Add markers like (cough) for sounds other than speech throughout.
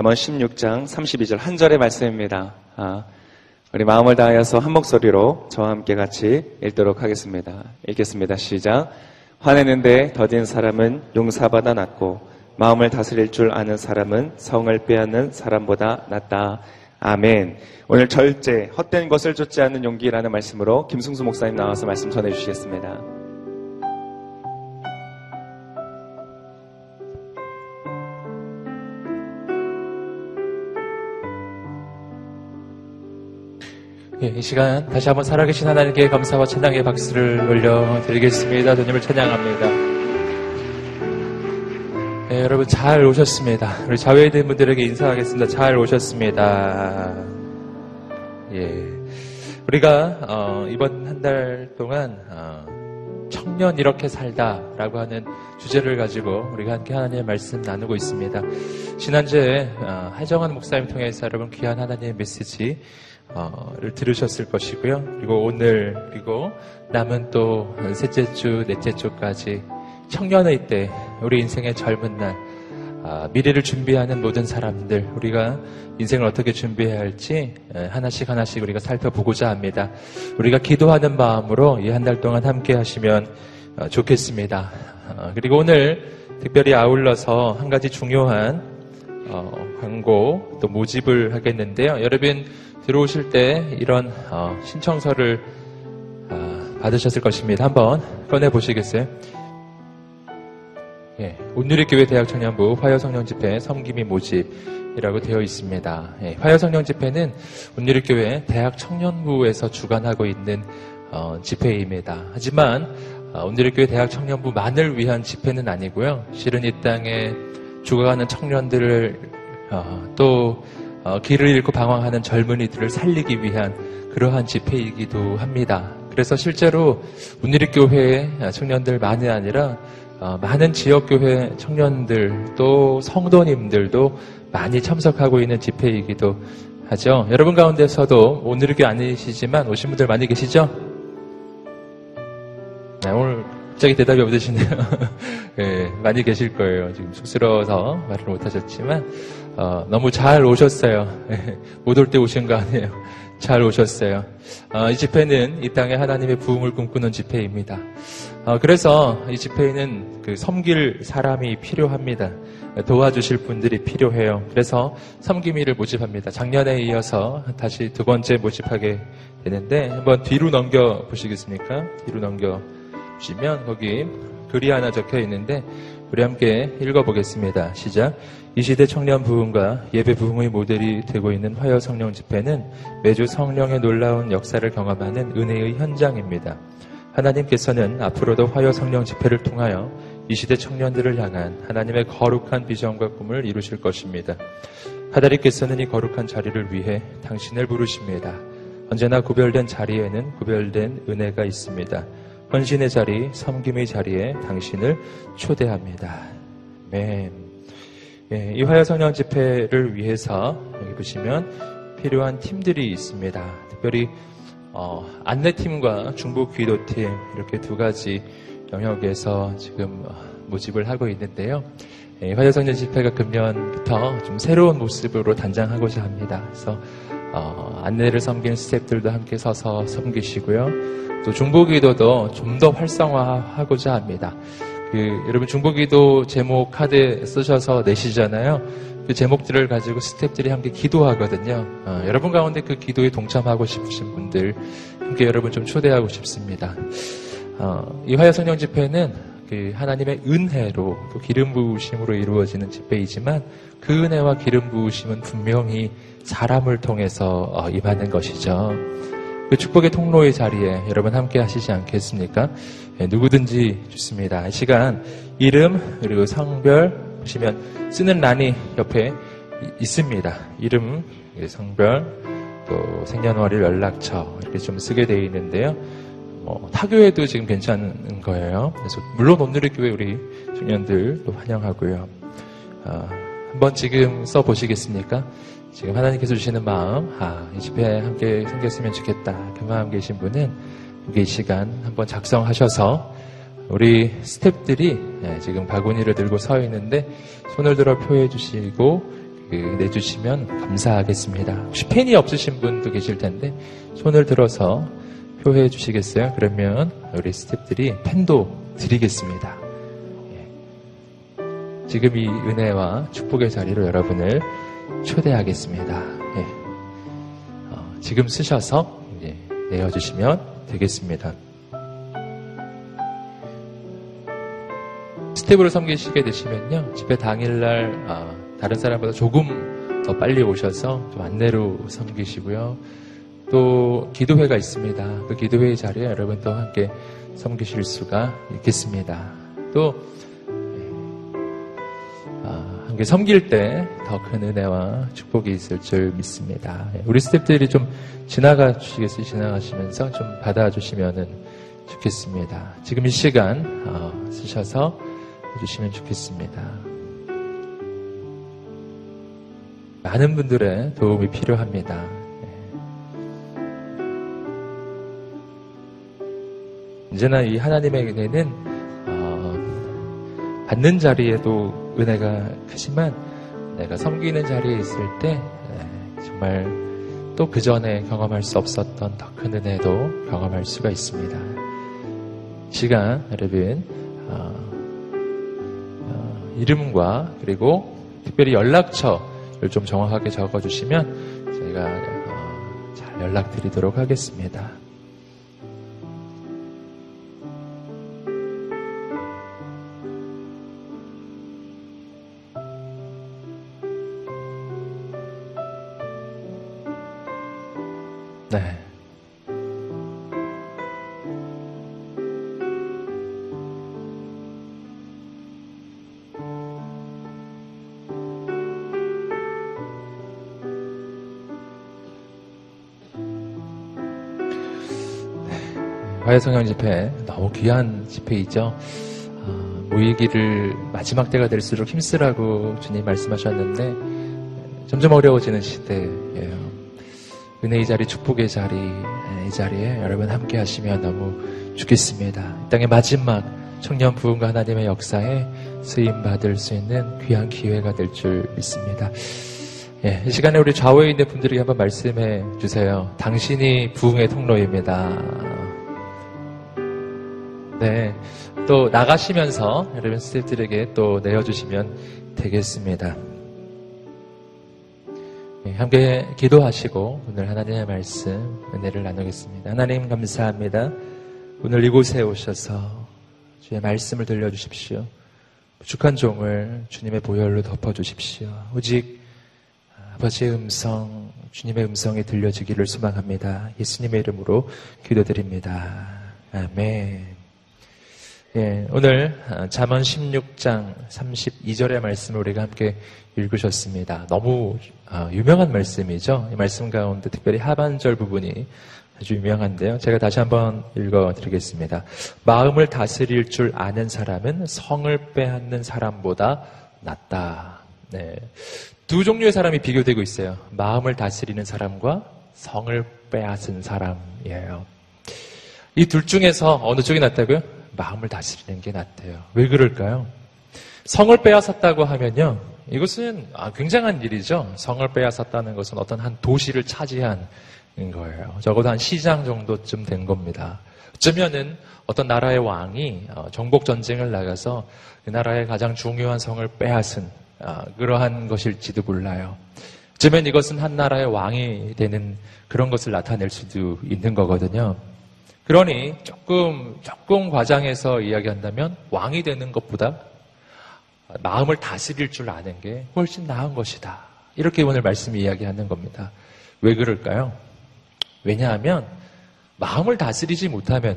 잠언 16장 32절 한 절의 말씀입니다. 아, 우리 마음을 다하여서 한 목소리로 저와 함께 같이 읽도록 하겠습니다. 읽겠습니다. 시작. 화내는데 더딘 사람은 용사보다 낫고 마음을 다스릴 줄 아는 사람은 성을 빼앗는 사람보다 낫다. 아멘. 오늘 절제, 헛된 것을 쫓지 않는 용기라는 말씀으로 김승수 목사님 나와서 말씀 전해 주시겠습니다. 예, 이 시간 다시 한번 살아계신 하나님께 감사와 찬양의 박수를 올려드리겠습니다. 주님을 찬양합니다. 예, 여러분 잘 오셨습니다. 우리 있는 분들에게 인사하겠습니다. 잘 오셨습니다. 예, 우리가 어, 이번 한 달 동안 어, 청년 이렇게 살다라고 하는 주제를 가지고 우리가 함께 하나님의 말씀 나누고 있습니다. 지난주에 어, 하정환 목사님 통해서 여러분 귀한 하나님의 메시지 를 들으셨을 것이고요. 그리고 오늘 그리고 남은 또 셋째 주, 넷째 주까지 청년의 때 우리 인생의 젊은 날 아, 미래를 준비하는 모든 사람들 우리가 인생을 어떻게 준비해야 할지 하나씩 하나씩 우리가 살펴보고자 합니다. 우리가 기도하는 마음으로 이 한 달 동안 함께 하시면 어, 좋겠습니다. 어, 그리고 오늘 특별히 아울러서 한 가지 중요한 어, 광고 또 모집을 하겠는데요. 여러분 들어오실 때 이런 어, 신청서를 어, 받으셨을 것입니다. 한번 꺼내 보시겠어요? 예, 온누리 교회 대학 청년부 화요 성령 집회 섬김이 모집이라고 되어 있습니다. 예, 화요 성령 집회는 온누리 교회 대학 청년부에서 주관하고 있는 어, 집회입니다. 하지만 어, 온누리 교회 대학 청년부만을 위한 집회는 아니고요. 실은 이 땅에 죽어가는 청년들을 어, 또 어, 길을 잃고 방황하는 젊은이들을 살리기 위한 그러한 집회이기도 합니다. 그래서 실제로 운리교회 청년들 만이 아니라 어, 많은 지역교회 청년들 또 성도님들도 많이 참석하고 있는 집회이기도 하죠. 여러분 가운데서도 오늘교 아니시지만 오신 분들 많이 계시죠? 네, 오늘 갑자기 대답이 없으시네요. 네, (laughs) 많이 계실 거예요. 지금 쑥스러워서 말을 못하셨지만 어, 너무 잘 오셨어요. (laughs) 못 올 때 오신 거 아니에요. 잘 오셨어요. 어, 이 집회는 이 땅에 하나님의 부흥을 꿈꾸는 집회입니다. 어, 그래서 이 집회에는 그 섬길 사람이 필요합니다. 도와주실 분들이 필요해요. 그래서 섬김이를 모집합니다. 작년에 이어서 다시 두 번째 모집하게 되는데 한번 뒤로 넘겨 보시겠습니까? 뒤로 넘겨 보시면 거기 글이 하나 적혀 있는데 우리 함께 읽어보겠습니다. 시작. 이 시대 청년 부흥과 예배 부흥의 모델이 되고 있는 화요 성령 집회는 매주 성령의 놀라운 역사를 경험하는 은혜의 현장입니다. 하나님께서는 앞으로도 화요 성령 집회를 통하여 이 시대 청년들을 향한 하나님의 거룩한 비전과 꿈을 이루실 것입니다. 하다리께서는 이 거룩한 자리를 위해 당신을 부르십니다. 언제나 구별된 자리에는 구별된 은혜가 있습니다. 헌신의 자리, 섬김의 자리에 당신을 초대합니다. 맨. 예, 이 화요성령 집회를 위해서 여기 보시면 필요한 팀들이 있습니다. 특별히 어, 안내팀과 중부 기도팀 이렇게 두 가지 영역에서 지금 모집을 하고 있는데요. 예, 화요성령 집회가 금년부터 좀 새로운 모습으로 단장하고자 합니다. 그래서 어, 안내를 섬기는 스태프들도 함께 서서 섬기시고요. 또 중보 기도도 좀 더 활성화하고자 합니다. 그 여러분 중보기도 제목 카드 쓰셔서 내시잖아요. 그 제목들을 가지고 스탭들이 함께 기도하거든요. 어, 여러분 가운데 그 기도에 동참하고 싶으신 분들 함께 여러분 좀 초대하고 싶습니다. 어, 이 화요 성령 집회는 그 하나님의 은혜로 또 기름 부으심으로 이루어지는 집회이지만 그 은혜와 기름 부으심은 분명히 사람을 통해서 어, 임하는 것이죠. 그 축복의 통로의 자리에 여러분 함께 하시지 않겠습니까? 네, 누구든지 좋습니다. 이 시간 이름 그리고 성별 보시면 쓰는 란이 옆에 있습니다. 이름, 성별, 또 생년월일, 연락처 이렇게 좀 쓰게 되어 있는데요. 뭐, 타교에도 지금 괜찮은 거예요. 그래서 물론 오늘의 교회 우리 청년들도 환영하고요. 어, 한번 지금 써 보시겠습니까? 지금 하나님께서 주시는 마음, 아, 이 집회 함께 생겼으면 좋겠다. 그 마음 계신 분은 이 시간 한번 작성하셔서 우리 스탭들이 네, 지금 바구니를 들고 서 있는데 손을 들어 표해 주시고 그 내주시면 감사하겠습니다. 혹시 펜이 없으신 분도 계실 텐데 손을 들어서 표해 주시겠어요? 그러면 우리 스탭들이 펜도 드리겠습니다. 예. 지금 이 은혜와 축복의 자리로 여러분을 초대하겠습니다. 예. 어, 지금 쓰셔서 내어주시면 되겠습니다. 스텝으로 섬기시게 되시면요. 집회 당일날 아, 다른 사람보다 조금 더 빨리 오셔서 좀 안내로 섬기시고요. 또 기도회가 있습니다. 그 기도회 자리에 여러분도 함께 섬기실 수가 있겠습니다. 또 아, 함께 섬길 때 더 큰 은혜와 축복이 있을 줄 믿습니다. 우리 스탭들이 좀 지나가 주시겠어요? 지나가시면서 좀 받아주시면 좋겠습니다. 지금 이 시간 어, 쓰셔서 해주시면 좋겠습니다. 많은 분들의 도움이 필요합니다. 언제나 이 하나님의 은혜는 어, 받는 자리에도 은혜가 크지만 내가 섬기는 자리에 있을 때 네, 정말 또 그 전에 경험할 수 없었던 더 큰 은혜도 경험할 수가 있습니다. 시간 여러분 어, 어, 이름과 그리고 특별히 연락처를 좀 정확하게 적어주시면 저희가 어, 잘 연락드리도록 하겠습니다. 화해성형 집회 너무 귀한 집회이죠. 어, 모이기를 마지막 때가 될수록 힘쓰라고 주님 말씀하셨는데 점점 어려워지는 시대예요. 은혜의 자리, 축복의 자리, 이 자리에 여러분 함께 하시면 너무 좋겠습니다. 이 땅의 마지막 청년 부흥과 하나님의 역사에 쓰임 받을 수 있는 귀한 기회가 될 줄 믿습니다. 예, 이 시간에 우리 좌우에 있는 분들에게 한번 말씀해 주세요. 당신이 부흥의 통로입니다. 또 나가시면서 여러분 스태프들에게 또 내어주시면 되겠습니다. 네, 함께 기도하시고 오늘 하나님의 말씀 은혜를 나누겠습니다. 하나님 감사합니다. 오늘 이곳에 오셔서 주의 말씀을 들려주십시오. 부족한 종을 주님의 보혈로 덮어주십시오. 오직 아버지의 음성, 주님의 음성이 들려지기를 소망합니다. 예수님의 이름으로 기도드립니다. 아멘. 예, 오늘 어, 잠언 16장 32절의 말씀을 우리가 함께 읽으셨습니다. 너무 어, 유명한 말씀이죠. 이 말씀 가운데 특별히 하반절 부분이 아주 유명한데요. 제가 다시 한번 읽어드리겠습니다. 마음을 다스릴 줄 아는 사람은 성을 빼앗는 사람보다 낫다. 네. 두 종류의 사람이 비교되고 있어요. 마음을 다스리는 사람과 성을 빼앗은 사람이에요. 이 둘 중에서 어느 쪽이 낫다고요? 마음을 다스리는 게 낫대요. 왜 그럴까요? 성을 빼앗았다고 하면요. 이것은 아, 굉장한 일이죠. 성을 빼앗았다는 것은 어떤 한 도시를 차지한 거예요. 적어도 한 시장 정도쯤 된 겁니다. 어쩌면은 어떤 나라의 왕이 어, 정복 전쟁을 나가서 그 나라의 가장 중요한 성을 빼앗은 아, 그러한 것일지도 몰라요. 어쩌면 이것은 한 나라의 왕이 되는 그런 것을 나타낼 수도 있는 거거든요. 그러니 조금, 조금 과장해서 이야기한다면 왕이 되는 것보다 마음을 다스릴 줄 아는 게 훨씬 나은 것이다. 이렇게 오늘 말씀이 이야기하는 겁니다. 왜 그럴까요? 왜냐하면 마음을 다스리지 못하면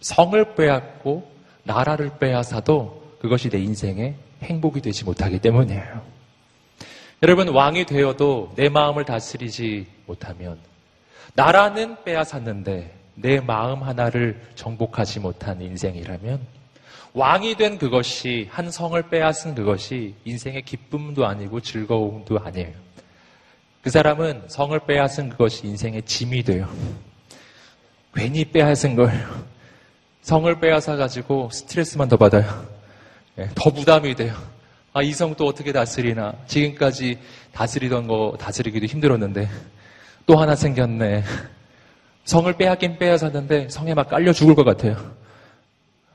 성을 빼앗고 나라를 빼앗아도 그것이 내 인생의 행복이 되지 못하기 때문이에요. 여러분, 왕이 되어도 내 마음을 다스리지 못하면 나라는 빼앗았는데 내 마음 하나를 정복하지 못한 인생이라면 왕이 된 그것이 한 성을 빼앗은 그것이 인생의 기쁨도 아니고 즐거움도 아니에요. 그 사람은 성을 빼앗은 그것이 인생의 짐이 돼요. 괜히 빼앗은 거예요. 성을 빼앗아 가지고 스트레스만 더 받아요. 예, 더 부담이 돼요. 아, 이 성 또 어떻게 다스리나. 지금까지 다스리던 거 다스리기도 힘들었는데, 또 하나 생겼네. 성을 빼앗긴 빼앗았는데, 성에 막 깔려 죽을 것 같아요.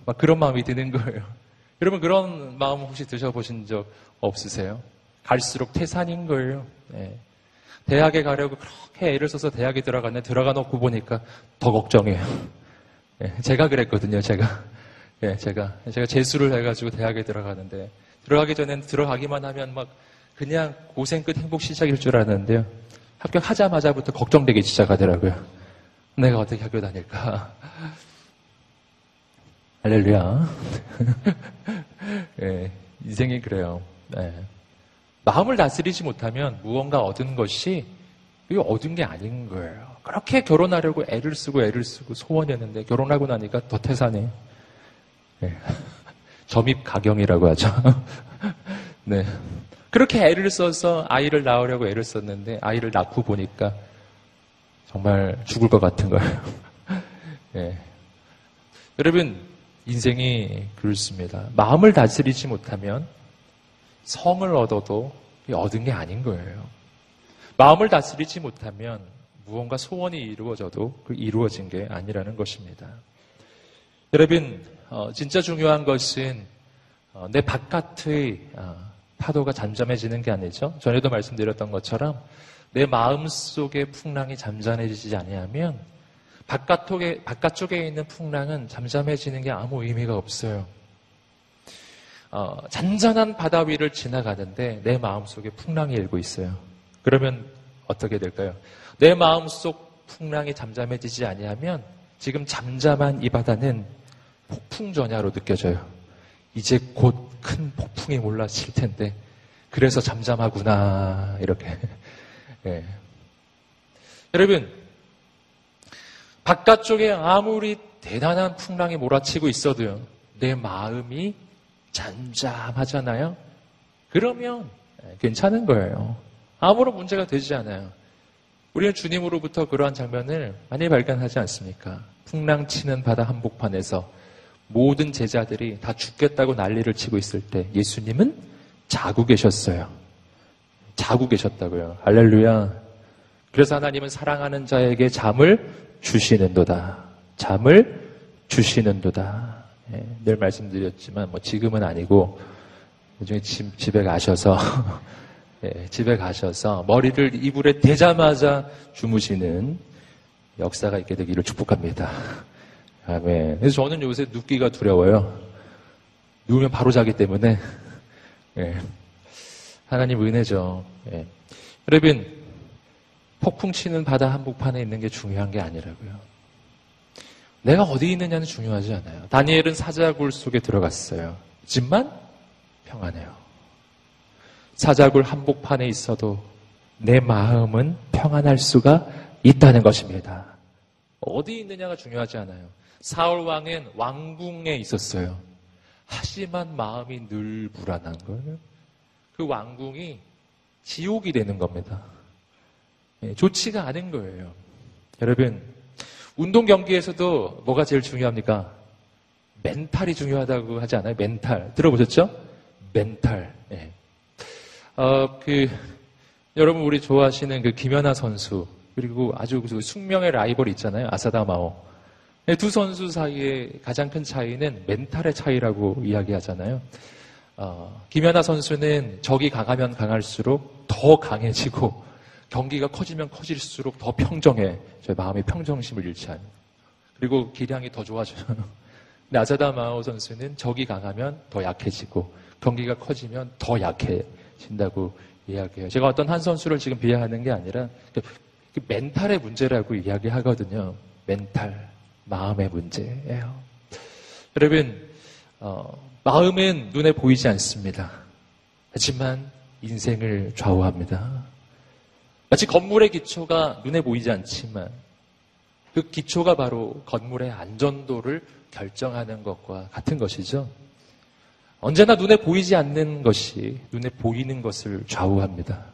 막 그런 마음이 드는 거예요. (laughs) 여러분, 그런 마음 혹시 드셔보신 적 없으세요? 갈수록 태산인 거예요. 네. 대학에 가려고 그렇게 애를 써서 대학에 들어갔는데, 들어가 놓고 보니까 더 걱정해요. 네, (laughs) 제가 그랬거든요, 제가. (laughs) 예, 제가. 제가 재수를 해가지고 대학에 들어가는데, 들어가기 전엔 들어가기만 하면 막 그냥 고생 끝 행복 시작일 줄 알았는데요. 합격하자마자부터 걱정되기 시작하더라고요. 내가 어떻게 학교 다닐까? 할렐루야. (laughs) 예, 인생이 그래요. 예. 마음을 다스리지 못하면 무언가 얻은 것이 이거 얻은 게 아닌 거예요. 그렇게 결혼하려고 애를 쓰고 애를 쓰고 소원했는데 결혼하고 나니까 더 태산해요. 예. (laughs) 점입 가경이라고 하죠. (laughs) 네. 그렇게 애를 써서 아이를 낳으려고 애를 썼는데 아이를 낳고 보니까 정말 죽을 것 같은 거예요. 네. (laughs) 여러분, 인생이 그렇습니다. 마음을 다스리지 못하면 성을 얻어도 얻은 게 아닌 거예요. 마음을 다스리지 못하면 무언가 소원이 이루어져도 그 이루어진 게 아니라는 것입니다. 여러분, 어, 진짜 중요한 것은 어, 내 바깥의 어, 파도가 잠잠해지는 게 아니죠. 전에도 말씀드렸던 것처럼 내 마음 속의 풍랑이 잠잠해지지 아니하면 바깥쪽에, 바깥쪽에 있는 풍랑은 잠잠해지는 게 아무 의미가 없어요. 어, 잔잔한 바다 위를 지나가는데 내 마음 속에 풍랑이 일고 있어요. 그러면 어떻게 될까요? 내 마음 속 풍랑이 잠잠해지지 아니하면 지금 잠잠한 이 바다는 폭풍 전야로 느껴져요. 이제 곧 큰 폭풍이 몰라칠 텐데 그래서 잠잠하구나 이렇게. 네. 여러분 바깥쪽에 아무리 대단한 풍랑이 몰아치고 있어도요 내 마음이 잠잠하잖아요. 그러면 예, 괜찮은 거예요. 아무런 문제가 되지 않아요. 우리는 주님으로부터 그러한 장면을 많이 발견하지 않습니까? 풍랑 치는 바다 한복판에서 모든 제자들이 다 죽겠다고 난리를 치고 있을 때 예수님은 자고 계셨어요. 자고 계셨다고요. 할렐루야. 그래서 하나님은 사랑하는 자에게 잠을 주시는도다. 잠을 주시는도다. 예, 늘 말씀드렸지만 뭐 지금은 아니고 나중에 집, 집에 가셔서 (laughs) 예, 집에 가셔서 머리를 이불에 대자마자 주무시는 역사가 있게 되기를 축복합니다. 아멘. 그래서 저는 요새 눕기가 두려워요. 누우면 바로 자기 때문에. 예. 하나님 은혜죠. 예. 여러분, 폭풍 치는 바다 한복판에 있는 게 중요한 게 아니라고요. 내가 어디 있느냐는 중요하지 않아요. 다니엘은 사자굴 속에 들어갔어요. 하지만 평안해요. 사자굴 한복판에 있어도 내 마음은 평안할 수가 있다는 것입니다. 어디 있느냐가 중요하지 않아요. 사울 왕은 왕궁에 있었어요. 하지만 마음이 늘 불안한 거예요. 그 왕궁이 지옥이 되는 겁니다. 예, 좋지가 않은 거예요. 여러분, 운동 경기에서도 뭐가 제일 중요합니까? 멘탈이 중요하다고 하지 않아요? 멘탈. 들어보셨죠? 멘탈. 예. 어, 그, 여러분 우리 좋아하시는 그 김연아 선수, 그리고 아주 그 숙명의 라이벌 있잖아요. 아사다 마오. 네, 두 선수 사이의 가장 큰 차이는 멘탈의 차이라고 이야기하잖아요. 어, 김연아 선수는 적이 강하면 강할수록 더 강해지고 경기가 커지면 커질수록 더 평정해. 저희 마음의 평정심을 잃지 않는. 그리고 기량이 더 좋아져요. (laughs) 아자다 마오 선수는 적이 강하면 더 약해지고 경기가 커지면 더 약해진다고 이야기해요. 제가 어떤 한 선수를 지금 비하하는 게 아니라 그 멘탈의 문제라고 이야기하거든요. 멘탈. 마음의 문제예요. 여러분, 어, 마음은 눈에 보이지 않습니다. 하지만 인생을 좌우합니다. 마치 건물의 기초가 눈에 보이지 않지만 그 기초가 바로 건물의 안전도를 결정하는 것과 같은 것이죠. 언제나 눈에 보이지 않는 것이 눈에 보이는 것을 좌우합니다.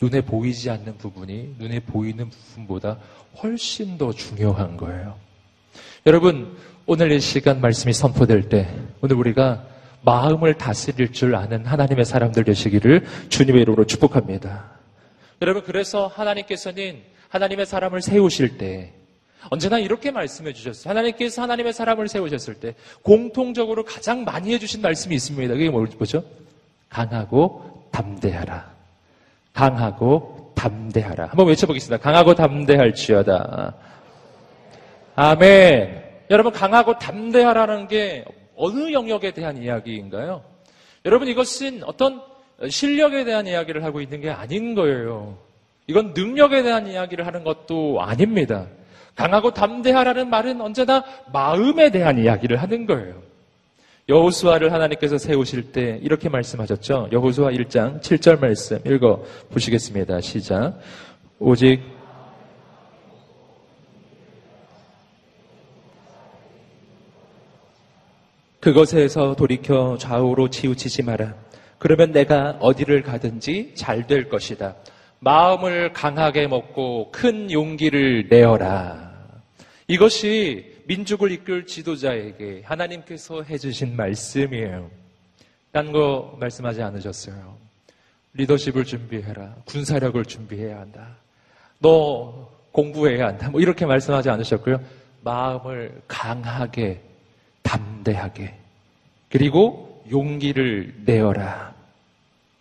눈에 보이지 않는 부분이 눈에 보이는 부분보다 훨씬 더 중요한 거예요. 여러분, 오늘 이 시간 말씀이 선포될 때, 오늘 우리가 마음을 다스릴 줄 아는 하나님의 사람들 되시기를 주님의 이름으로 축복합니다. 여러분, 그래서 하나님께서는 하나님의 사람을 세우실 때 언제나 이렇게 말씀해 주셨어요. 하나님께서 하나님의 사람을 세우셨을 때 공통적으로 가장 많이 해주신 말씀이 있습니다. 그게 뭐죠? 강하고 담대하라. 강하고 담대하라. 한번 외쳐보겠습니다. 강하고 담대할지어다. 아멘. 여러분, 강하고 담대하라는 게 어느 영역에 대한 이야기인가요? 여러분, 이것은 어떤 실력에 대한 이야기를 하고 있는 게 아닌 거예요. 이건 능력에 대한 이야기를 하는 것도 아닙니다. 강하고 담대하라는 말은 언제나 마음에 대한 이야기를 하는 거예요. 여호수아를 하나님께서 세우실 때 이렇게 말씀하셨죠. 여호수아 1장 7절 말씀 읽어 보시겠습니다. 시작. 오직 그것에서 돌이켜 좌우로 치우치지 마라. 그러면 내가 어디를 가든지 잘 될 것이다. 마음을 강하게 먹고 큰 용기를 내어라. 이것이 민족을 이끌 지도자에게 하나님께서 해주신 말씀이에요. 딴 거 말씀하지 않으셨어요. 리더십을 준비해라. 군사력을 준비해야 한다. 너 공부해야 한다. 뭐 이렇게 말씀하지 않으셨고요. 마음을 강하게 담대하게 그리고 용기를 내어라.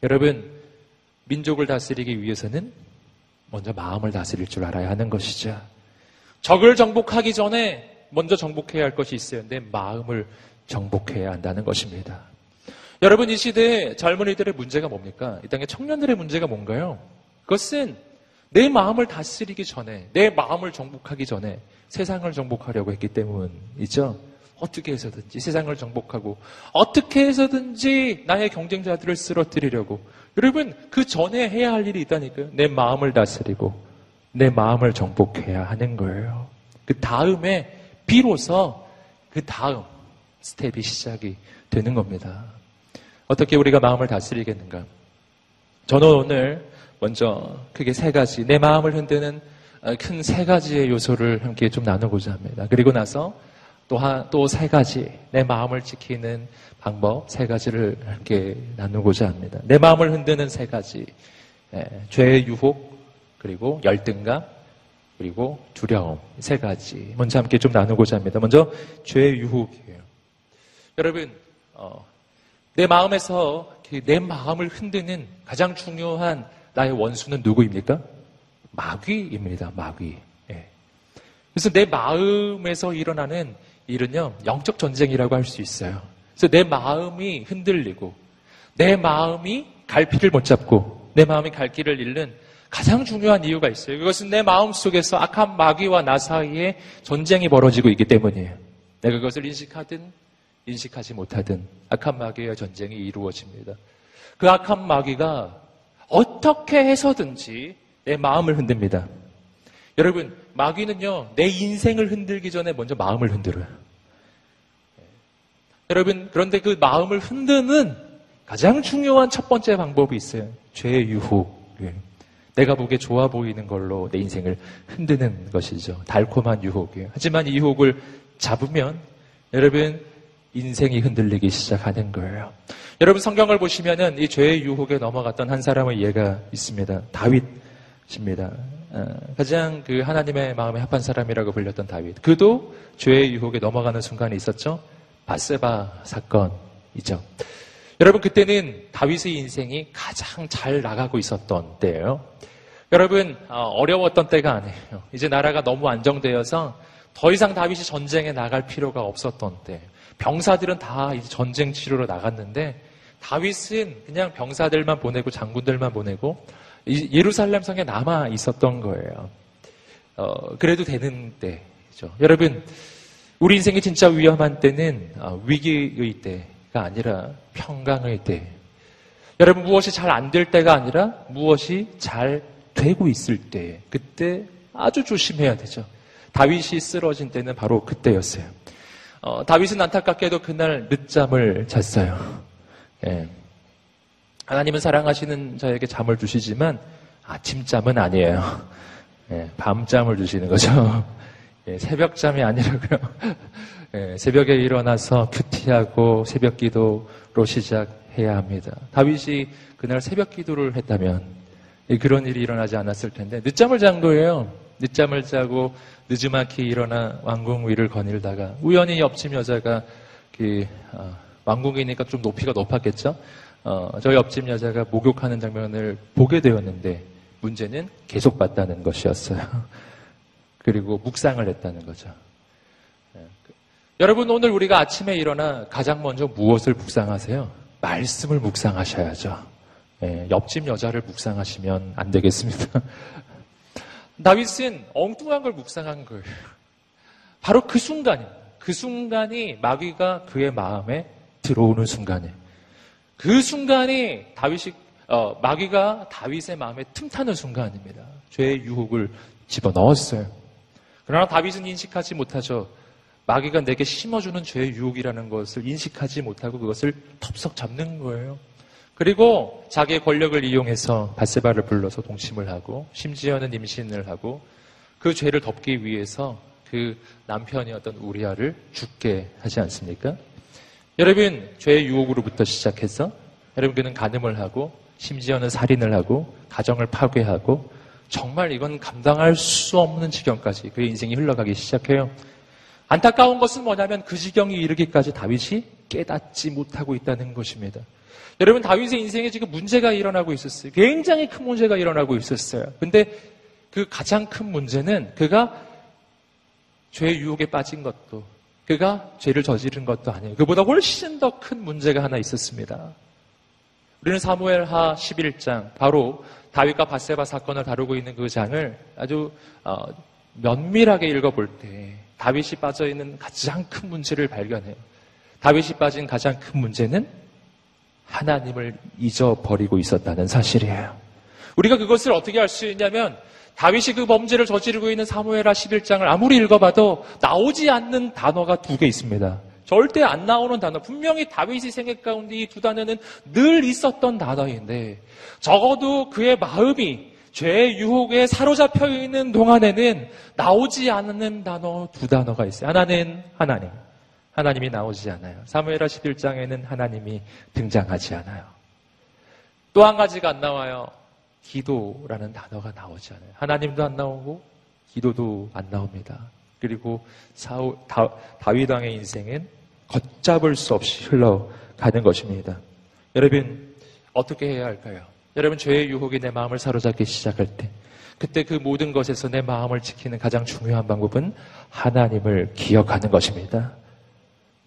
여러분 민족을 다스리기 위해서는 먼저 마음을 다스릴 줄 알아야 하는 것이죠. 적을 정복하기 전에 먼저 정복해야 할 것이 있어요. 내 마음을 정복해야 한다는 것입니다. 여러분 이 시대에 젊은이들의 문제가 뭡니까? 이 땅의 청년들의 문제가 뭔가요? 그것은 내 마음을 다스리기 전에, 내 마음을 정복하기 전에 세상을 정복하려고 했기 때문이죠. 어떻게 해서든지 세상을 정복하고 어떻게 해서든지 나의 경쟁자들을 쓰러뜨리려고 여러분 그 전에 해야 할 일이 있다니까요. 내 마음을 다스리고 내 마음을 정복해야 하는 거예요. 그 다음에 비로소 그 다음 스텝이 시작이 되는 겁니다. 어떻게 우리가 마음을 다스리겠는가? 저는 오늘 먼저 크게 세 가지 내 마음을 흔드는 큰 세 가지의 요소를 함께 좀 나누고자 합니다. 그리고 나서 또또세 가지 내 마음을 지키는 방법 세 가지를 함께 나누고자 합니다. 내 마음을 흔드는 세 가지 예, 죄의 유혹 그리고 열등감 그리고 두려움 세 가지 먼저 함께 좀 나누고자 합니다. 먼저 죄의 유혹이에요. 여러분 어, 내 마음에서 내 마음을 흔드는 가장 중요한 나의 원수는 누구입니까? 마귀입니다. 마귀. 예. 그래서 내 마음에서 일어나는 일은요, 영적 전쟁이라고 할 수 있어요. 그래서 내 마음이 흔들리고, 내 마음이 갈피를 못 잡고, 내 마음이 갈 길을 잃는 가장 중요한 이유가 있어요. 그것은 내 마음 속에서 악한 마귀와 나 사이에 전쟁이 벌어지고 있기 때문이에요. 내가 그것을 인식하든, 인식하지 못하든, 악한 마귀와 전쟁이 이루어집니다. 그 악한 마귀가 어떻게 해서든지 내 마음을 흔듭니다. 여러분, 마귀는요, 내 인생을 흔들기 전에 먼저 마음을 흔들어요. 여러분, 그런데 그 마음을 흔드는 가장 중요한 첫 번째 방법이 있어요. 죄의 유혹. 예. 내가 보기에 좋아 보이는 걸로 내 인생을 흔드는 것이죠. 달콤한 유혹이에요. 하지만 이 유혹을 잡으면 여러분 인생이 흔들리기 시작하는 거예요. 여러분 성경을 보시면은 이 죄의 유혹에 넘어갔던 한 사람의 예가 있습니다. 다윗입니다. 어, 가장 그 하나님의 마음에 합한 사람이라고 불렸던 다윗. 그도 죄의 유혹에 넘어가는 순간이 있었죠. 바세바 사건이죠. 여러분 그때는 다윗의 인생이 가장 잘 나가고 있었던 때예요. 여러분 어, 어려웠던 때가 아니에요. 이제 나라가 너무 안정되어서 더 이상 다윗이 전쟁에 나갈 필요가 없었던 때. 병사들은 다 이제 전쟁 치료로 나갔는데 다윗은 그냥 병사들만 보내고 장군들만 보내고 예루살렘 성에 남아 있었던 거예요. 어, 그래도 되는 때죠. 여러분, 우리 인생이 진짜 위험한 때는 어, 위기의 때가 아니라 평강의 때. 여러분, 무엇이 잘 안 될 때가 아니라 무엇이 잘 되고 있을 때. 그때 아주 조심해야 되죠. 다윗이 쓰러진 때는 바로 그때였어요. 어, 다윗은 안타깝게도 그날 늦잠을 잤어요. 예. 하나님은 사랑하시는 자에게 잠을 주시지만 아침잠은 아니에요. (laughs) 예, 밤잠을 주시는 거죠. (laughs) 예, 새벽잠이 아니라고요. (laughs) 예, 새벽에 일어나서 큐티하고 새벽기도 기도로 시작해야 합니다. 다윗이 그날 새벽 기도를 했다면 그런 일이 일어나지 않았을 텐데 늦잠을 잔 거예요. 늦잠을 자고 늦지막히 일어나 왕궁 위를 거닐다가 우연히 옆집 여자가 그 어, 왕궁이니까 좀 높이가 높았겠죠. 어, 저 옆집 여자가 목욕하는 장면을 보게 되었는데 문제는 계속 봤다는 것이었어요. (laughs) 그리고 묵상을 했다는 거죠. 예, 그, 여러분 오늘 우리가 아침에 일어나 가장 먼저 무엇을 묵상하세요? 말씀을 묵상하셔야죠. 예, 옆집 여자를 묵상하시면 안 되겠습니다. (laughs) 다윗은 엉뚱한 걸 묵상한 거예요. 바로 그 순간입니다. 그 순간이 마귀가 그의 마음에 들어오는 순간이에요. 그 순간이 다윗이 어, 마귀가 다윗의 마음에 틈타는 순간입니다. 죄의 유혹을 집어 넣었어요. 그러나 다윗은 인식하지 못하죠. 마귀가 내게 심어주는 죄의 유혹이라는 것을 인식하지 못하고 그것을 텁석 잡는 거예요. 그리고 자기의 권력을 이용해서 바세바를 불러서 동침을 하고 심지어는 임신을 하고 그 죄를 덮기 위해서 그 남편이었던 우리아를 죽게 하지 않습니까? 여러분 죄의 유혹으로부터 시작해서 여러분 그는 간음을 하고 심지어는 살인을 하고 가정을 파괴하고 정말 이건 감당할 수 없는 지경까지 그의 인생이 흘러가기 시작해요. 안타까운 것은 뭐냐면 그 지경이 이르기까지 다윗이 깨닫지 못하고 있다는 것입니다. 여러분 다윗의 인생에 지금 문제가 일어나고 있었어요. 굉장히 큰 문제가 일어나고 있었어요. 근데 그 가장 큰 문제는 그가 죄의 유혹에 빠진 것도 그가 죄를 저지른 것도 아니에요. 그보다 훨씬 더 큰 문제가 하나 있었습니다. 우리는 사무엘하 11장 바로 다윗과 바세바 사건을 다루고 있는 그 장을 아주 어, 면밀하게 읽어볼 때 다윗이 빠져 있는 가장 큰 문제를 발견해요. 다윗이 빠진 가장 큰 문제는 하나님을 잊어버리고 있었다는 사실이에요. 우리가 그것을 어떻게 알 수 있냐면 다윗이 그 범죄를 저지르고 있는 사무엘하 11장을 아무리 읽어봐도 나오지 않는 단어가 두 개 있습니다. 절대 안 나오는 단어. 분명히 다윗이 생각 가운데 이 두 단어는 늘 있었던 단어인데 적어도 그의 마음이 죄의 유혹에 사로잡혀 있는 동안에는 나오지 않는 단어 두 단어가 있어요. 하나는 하나님. 하나님이 나오지 않아요. 사무엘하 11장에는 하나님이 등장하지 않아요. 또 한 가지가 안 나와요. 기도라는 단어가 나오지 않아요. 하나님도 안 나오고 기도도 안 나옵니다. 그리고 사우, 다, 다윗 왕의 인생은 걷잡을 수 없이 흘러가는 것입니다. 여러분 어떻게 해야 할까요? 여러분 죄의 유혹이 내 마음을 사로잡기 시작할 때 그때 그 모든 것에서 내 마음을 지키는 가장 중요한 방법은 하나님을 기억하는 것입니다.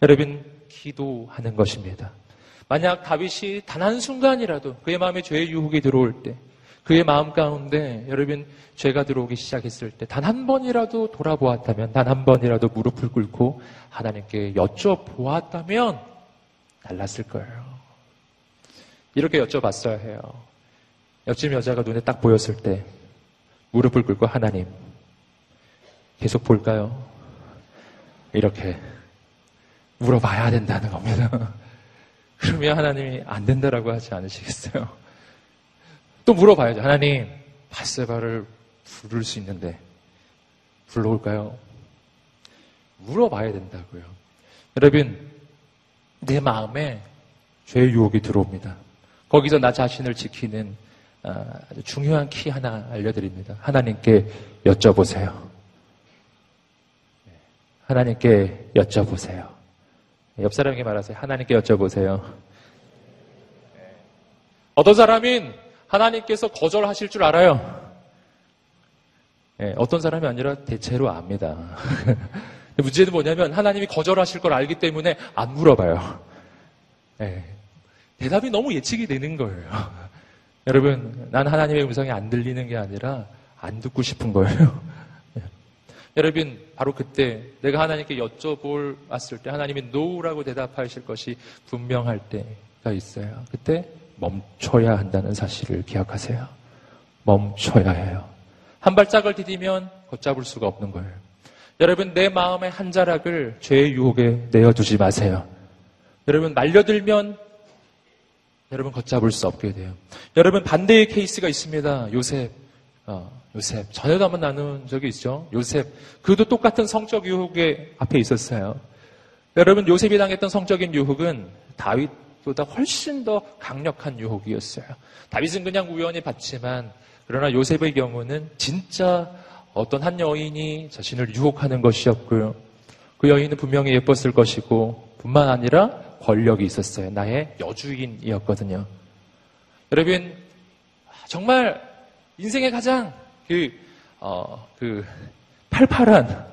여러분 기도하는 것입니다. 만약 다윗이 단 한 순간이라도 그의 마음에 죄의 유혹이 들어올 때 그의 마음 가운데 여러분 죄가 들어오기 시작했을 때 단 한 번이라도 돌아보았다면 단 한 번이라도 무릎을 꿇고 하나님께 여쭤보았다면 달랐을 거예요. 이렇게 여쭤봤어야 해요. 옆집 여자가 눈에 딱 보였을 때 무릎을 꿇고 하나님 계속 볼까요? 이렇게 물어봐야 된다는 겁니다. (laughs) 그러면 하나님이 안 된다라고 하지 않으시겠어요? 또 물어봐야죠. 하나님, 바세바를 부를 수 있는데 불러올까요? 물어봐야 된다고요. 여러분, 내 마음에 죄의 유혹이 들어옵니다. 거기서 나 자신을 지키는 아, 아주 중요한 키 하나 알려드립니다. 하나님께 여쭤보세요. 하나님께 여쭤보세요. 옆 사람에게 말하세요. 하나님께 여쭤보세요. 어떤 사람인 하나님께서 거절하실 줄 알아요. 네, 어떤 사람이 아니라 대체로 압니다. (laughs) 문제는 뭐냐면 하나님이 거절하실 걸 알기 때문에 안 물어봐요. 네, 대답이 너무 예측이 되는 거예요. (laughs) 여러분, 난 하나님의 음성이 안 들리는 게 아니라 안 듣고 싶은 거예요. (laughs) 여러분, 바로 그때 내가 하나님께 여쭤볼 왔을 때 하나님이 노라고 대답하실 것이 분명할 때가 있어요. 그때 멈춰야 한다는 사실을 기억하세요. 멈춰야 해요. 한 발짝을 디디면 걷잡을 수가 없는 거예요. 여러분, 내 마음의 한 자락을 죄의 유혹에 내어두지 마세요. 여러분, 말려들면 여러분 걷잡을 수 없게 돼요. 여러분, 반대의 케이스가 있습니다. 요셉. 어, 요셉. 전에도 한번 나눈 적이 있죠. 요셉. 그도 똑같은 성적 유혹에 앞에 있었어요. 여러분, 요셉이 당했던 성적인 유혹은 다윗 보다 훨씬 더 강력한 유혹이었어요. 다윗은 그냥 우연히 봤지만 그러나 요셉의 경우는 진짜 어떤 한 여인이 자신을 유혹하는 것이었고요. 그 여인은 분명히 예뻤을 것이고 뿐만 아니라 권력이 있었어요. 나의 여주인이었거든요. 여러분 정말 인생의 가장 그, 어, 그 팔팔한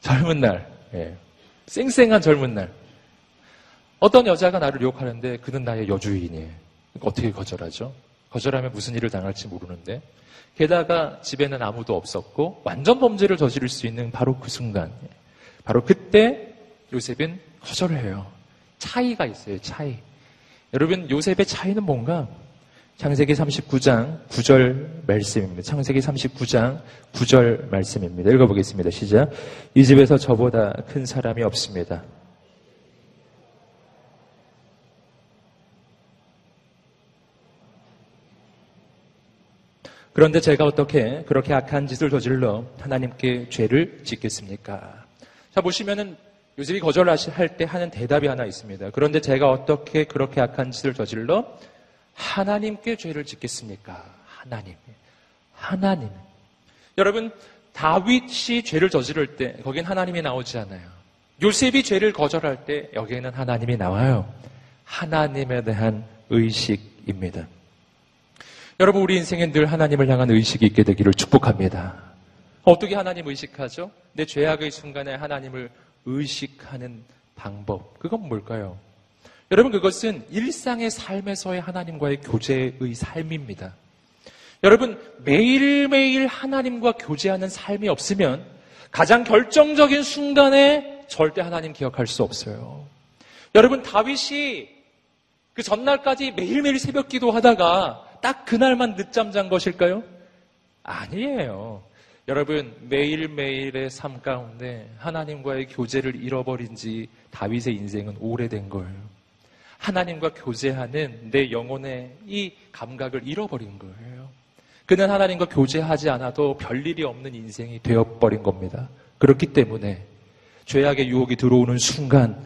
젊은 날, 예. 쌩쌩한 젊은 날. 어떤 여자가 나를 유혹하는데 그는 나의 여주인이에요. 어떻게 거절하죠? 거절하면 무슨 일을 당할지 모르는데. 게다가 집에는 아무도 없었고 완전 범죄를 저지를 수 있는 바로 그 순간. 바로 그때 요셉은 거절을 해요. 차이가 있어요, 차이. 여러분, 요셉의 차이는 뭔가? 창세기 39장 9절 말씀입니다. 창세기 39장 9절 말씀입니다. 읽어보겠습니다. 시작. 이 집에서 저보다 큰 사람이 없습니다. 그런데 제가 어떻게 그렇게 악한 짓을 저질러 하나님께 죄를 짓겠습니까? 자, 보시면은 요셉이 거절할 때 하는 대답이 하나 있습니다. 그런데 제가 어떻게 그렇게 악한 짓을 저질러 하나님께 죄를 짓겠습니까? 하나님. 하나님. 여러분, 다윗이 죄를 저지를 때 거긴 하나님이 나오지 않아요. 요셉이 죄를 거절할 때 여기에는 하나님이 나와요. 하나님에 대한 의식입니다. 여러분, 우리 인생에 늘 하나님을 향한 의식이 있게 되기를 축복합니다. 어떻게 하나님 의식하죠? 내 죄악의 순간에 하나님을 의식하는 방법. 그건 뭘까요? 여러분, 그것은 일상의 삶에서의 하나님과의 교제의 삶입니다. 여러분, 매일매일 하나님과 교제하는 삶이 없으면 가장 결정적인 순간에 절대 하나님 기억할 수 없어요. 여러분, 다윗이 그 전날까지 매일매일 새벽 기도 하다가 딱 그날만 늦잠 잔 것일까요? 아니에요. 여러분, 매일매일의 삶 가운데 하나님과의 교제를 잃어버린 지 다윗의 인생은 오래된 거예요. 하나님과 교제하는 내 영혼의 이 감각을 잃어버린 거예요. 그는 하나님과 교제하지 않아도 별일이 없는 인생이 되어버린 겁니다. 그렇기 때문에 죄악의 유혹이 들어오는 순간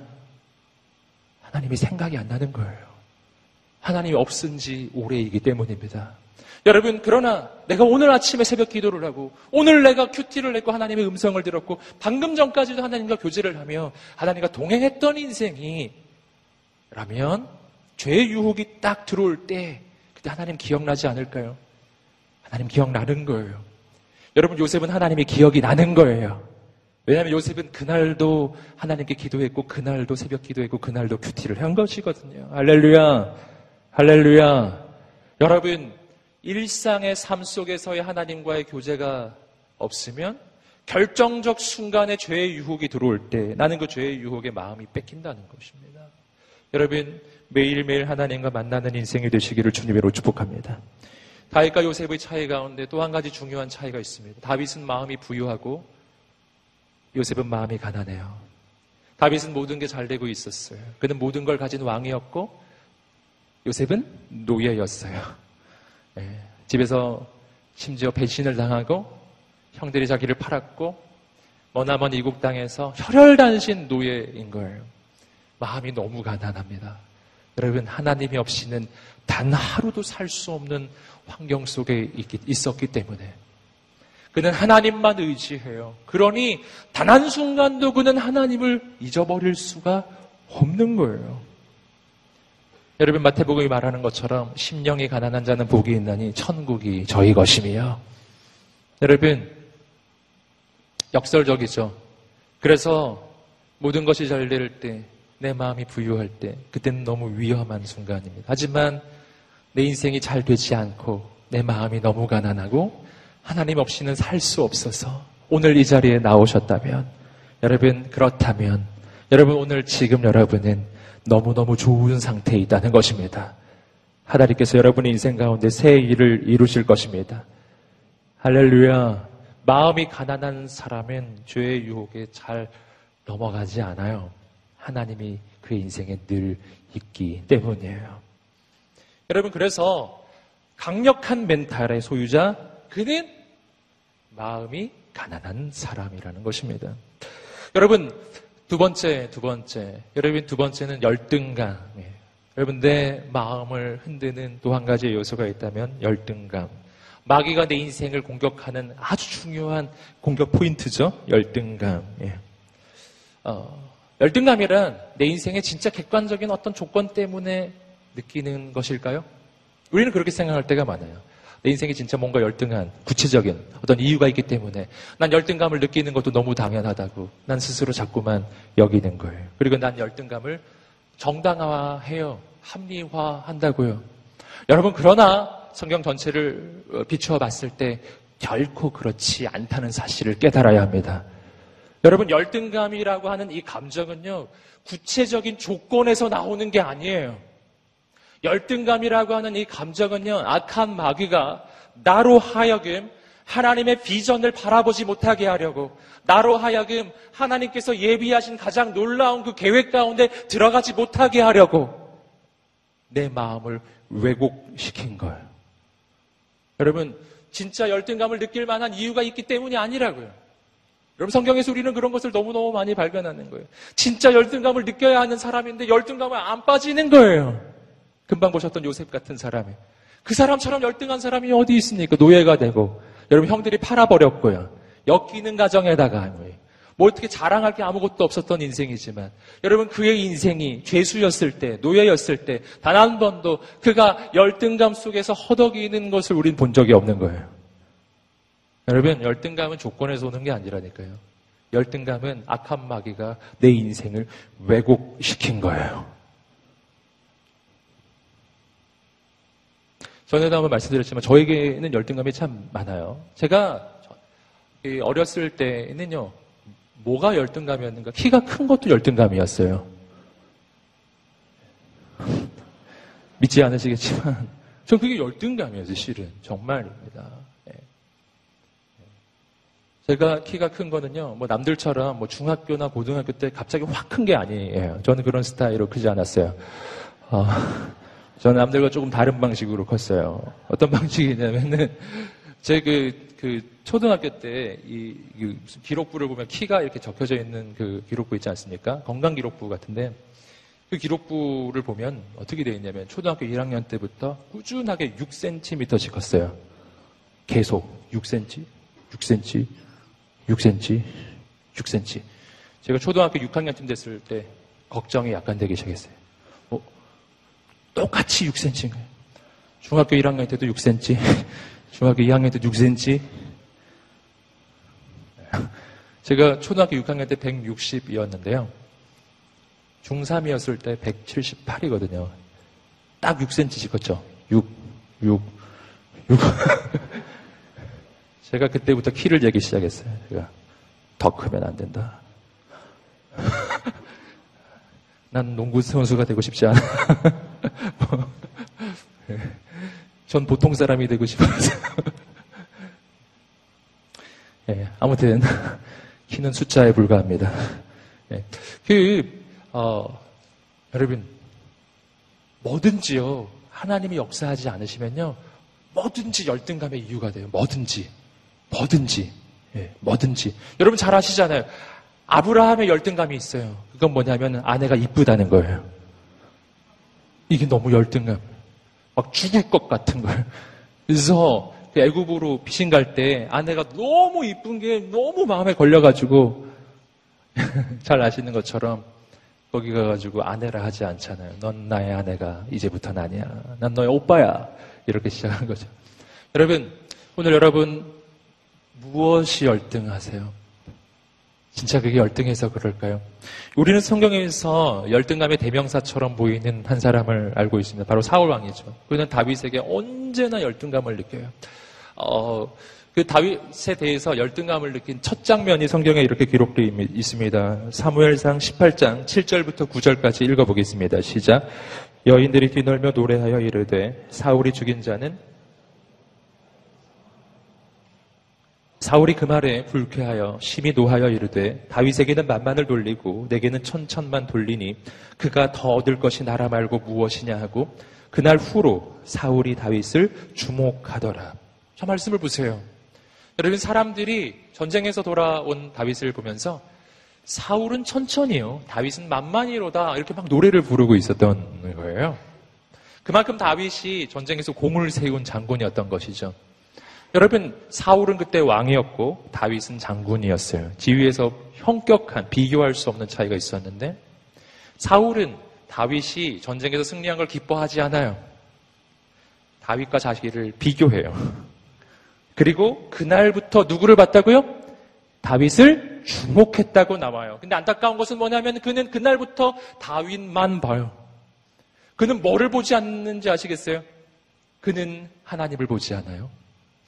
하나님이 생각이 안 나는 거예요. 하나님이 없은 지 오래이기 때문입니다. 여러분, 그러나 내가 오늘 아침에 새벽 기도를 하고, 오늘 내가 큐티를 냈고 하나님의 음성을 들었고, 방금 전까지도 하나님과 교제를 하며, 하나님과 동행했던 인생이, 라면, 죄의 유혹이 딱 들어올 때, 그때 하나님 기억나지 않을까요? 하나님 기억나는 거예요. 여러분, 요셉은 하나님의 기억이 나는 거예요. 왜냐하면 요셉은 그날도 하나님께 기도했고, 그날도 새벽 기도했고, 그날도 큐티를 한 것이거든요. 할렐루야. 할렐루야. 여러분, 일상의 삶 속에서의 하나님과의 교제가 없으면 결정적 순간에 죄의 유혹이 들어올 때 나는 그 죄의 유혹에 마음이 뺏긴다는 것입니다. 여러분, 매일매일 하나님과 만나는 인생이 되시기를 주님으로 축복합니다. 다윗과 요셉의 차이 가운데 또 한 가지 중요한 차이가 있습니다. 다윗은 마음이 부유하고 요셉은 마음이 가난해요. 다윗은 모든 게 잘 되고 있었어요. 그는 모든 걸 가진 왕이었고 요셉은 노예였어요. 네. 집에서 심지어 배신을 당하고 형들이 자기를 팔았고 머나먼 이국 땅에서 혈혈단신 노예인 거예요. 마음이 너무 가난합니다. 여러분 하나님이 없이는 단 하루도 살 수 없는 환경 속에 있었기 때문에 그는 하나님만 의지해요. 그러니 단 한 순간도 그는 하나님을 잊어버릴 수가 없는 거예요. 여러분 마태복음이 말하는 것처럼 심령이 가난한 자는 복이 있나니 천국이 저희 것임이요. 여러분 역설적이죠. 그래서 모든 것이 잘 될 때, 내 마음이 부유할 때, 그때는 너무 위험한 순간입니다. 하지만 내 인생이 잘 되지 않고 내 마음이 너무 가난하고 하나님 없이는 살 수 없어서 오늘 이 자리에 나오셨다면 여러분 그렇다면 여러분 오늘 지금 여러분은 너무너무 좋은 상태에 있다는 것입니다. 하나님께서 여러분의 인생 가운데 새 일을 이루실 것입니다. 할렐루야. 마음이 가난한 사람은 죄의 유혹에 잘 넘어가지 않아요. 하나님이 그의 인생에 늘 있기 때문이에요. 여러분, 그래서 강력한 멘탈의 소유자, 그는 마음이 가난한 사람이라는 것입니다. 여러분, 두 번째, 두 번째. 여러분, 두 번째는 열등감. 여러분, 내 마음을 흔드는 또 한 가지 요소가 있다면 열등감. 마귀가 내 인생을 공격하는 아주 중요한 공격 포인트죠. 열등감. 예. 어, 열등감이란 내 인생의 진짜 객관적인 어떤 조건 때문에 느끼는 것일까요? 우리는 그렇게 생각할 때가 많아요. 내 인생에 진짜 뭔가 열등한 구체적인 어떤 이유가 있기 때문에 난 열등감을 느끼는 것도 너무 당연하다고 난 스스로 자꾸만 여기는 거예요. 그리고 난 열등감을 정당화해요. 합리화한다고요. 여러분 그러나 성경 전체를 어, 비추어 봤을 때 결코 그렇지 않다는 사실을 깨달아야 합니다. 여러분 열등감이라고 하는 이 감정은요 구체적인 조건에서 나오는 게 아니에요. 열등감이라고 하는 이 감정은요 악한 마귀가 나로 하여금 하나님의 비전을 바라보지 못하게 하려고 나로 하여금 하나님께서 예비하신 가장 놀라운 그 계획 가운데 들어가지 못하게 하려고 내 마음을 왜곡시킨 거예요. 여러분, 진짜 열등감을 느낄 만한 이유가 있기 때문이 아니라고요. 여러분, 성경에서 우리는 그런 것을 너무너무 많이 발견하는 거예요. 진짜 열등감을 느껴야 하는 사람인데 열등감을 안 빠지는 거예요. 금방 보셨던 요셉 같은 사람이. 그 사람처럼 열등한 사람이 어디 있습니까? 노예가 되고. 여러분, 형들이 팔아버렸고요. 엮이는 가정에다가 뭐 어떻게 자랑할 게 아무것도 없었던 인생이지만 여러분 그의 인생이 죄수였을 때 노예였을 때 단 한 번도 그가 열등감 속에서 허덕이는 것을 우린 본 적이 없는 거예요. 여러분 열등감은 조건에서 오는 게 아니라니까요. 열등감은 악한 마귀가 내 인생을 왜곡시킨 거예요. 전에도 한번 말씀드렸지만 저에게는 열등감이 참 많아요. 제가 어렸을 때는요 뭐가 열등감이었는가? 키가 큰 것도 열등감이었어요. (laughs) 믿지 않으시겠지만, 전 그게 열등감이었어요, 실은. 정말입니다. 예. 제가 키가 큰 거는요, 뭐 남들처럼 뭐 중학교나 고등학교 때 갑자기 확 큰 게 아니에요. 저는 그런 스타일로 크지 않았어요. 어, 저는 남들과 조금 다른 방식으로 컸어요. 어떤 (laughs) 방식이냐면은, 제 그, 그, 초등학교 때, 이, 이 기록부를 보면 키가 이렇게 적혀져 있는 그 기록부 있지 않습니까? 건강 기록부 같은데, 그 기록부를 보면 어떻게 되어 있냐면, 초등학교 1학년 때부터 꾸준하게 6cm씩 컸어요. 계속 6cm, 6cm, 6cm, 6cm. 제가 초등학교 6학년쯤 됐을 때, 걱정이 약간 되기 시작했어요. 뭐, 똑같이 6cm인 거예요. 중학교 1학년 때도 6cm, (laughs) 중학교 2학년 때 6cm. 제가 초등학교 6학년 때 160이었는데요. 중3이었을 때 178이거든요. 딱 6cm씩 컸죠. 6, 6, 6. 제가 그때부터 키를 재기 시작했어요. 제가 더 크면 안 된다. (laughs) 난 농구 선수가 되고 싶지 않아. (laughs) 뭐, (laughs) 전 보통 사람이 되고 싶어서. (laughs) 예, 아무튼 키는 숫자에 불과합니다. 예, 그 어, 여러분 뭐든지요 하나님이 역사하지 않으시면요 뭐든지 열등감의 이유가 돼요. 뭐든지 뭐든지 예, 뭐든지 여러분 잘 아시잖아요. 아브라함의 열등감이 있어요. 그건 뭐냐면 아내가 이쁘다는 거예요. 이게 너무 열등감. 막 죽을 것 같은 걸. 그래서 그 애굽으로 피신 갈 때 아내가 너무 이쁜 게 너무 마음에 걸려가지고 (laughs) 잘 아시는 것처럼 거기 가가지고 아내라 하지 않잖아요. 넌 나의 아내가 이제부터는 아니야. 난 너의 오빠야. 이렇게 시작하는 거죠. 여러분 오늘 여러분 무엇이 열등하세요? 진짜 그게 열등해서 그럴까요? 우리는 성경에서 열등감의 대명사처럼 보이는 한 사람을 알고 있습니다. 바로 사울 왕이죠. 그는 다윗에게 언제나 열등감을 느껴요. 어, 그 다윗에 대해서 열등감을 느낀 첫 장면이 성경에 이렇게 기록되어 있습니다. 사무엘상 18장 7절부터 9절까지 읽어보겠습니다. 시작. 여인들이 뒤놀며 노래하여 이르되 사울이 죽인 자는 사울이 그 말에 불쾌하여 심히 노하여 이르되 다윗에게는 만만을 돌리고 내게는 천천만 돌리니 그가 더 얻을 것이 나라 말고 무엇이냐 하고 그날 후로 사울이 다윗을 주목하더라. 저 말씀을 보세요. 여러분 사람들이 전쟁에서 돌아온 다윗을 보면서 사울은 천천히요. 다윗은 만만히로다. 이렇게 막 노래를 부르고 있었던 거예요. 그만큼 다윗이 전쟁에서 공을 세운 장군이었던 것이죠. 여러분, 사울은 그때 왕이었고 다윗은 장군이었어요. 지위에서 형격한 비교할 수 없는 차이가 있었는데 사울은 다윗이 전쟁에서 승리한 걸 기뻐하지 않아요. 다윗과 자기를 비교해요. 그리고 그날부터 누구를 봤다고요? 다윗을 주목했다고 나와요. 근데 안타까운 것은 뭐냐면 그는 그날부터 다윗만 봐요. 그는 뭐를 보지 않는지 아시겠어요? 그는 하나님을 보지 않아요.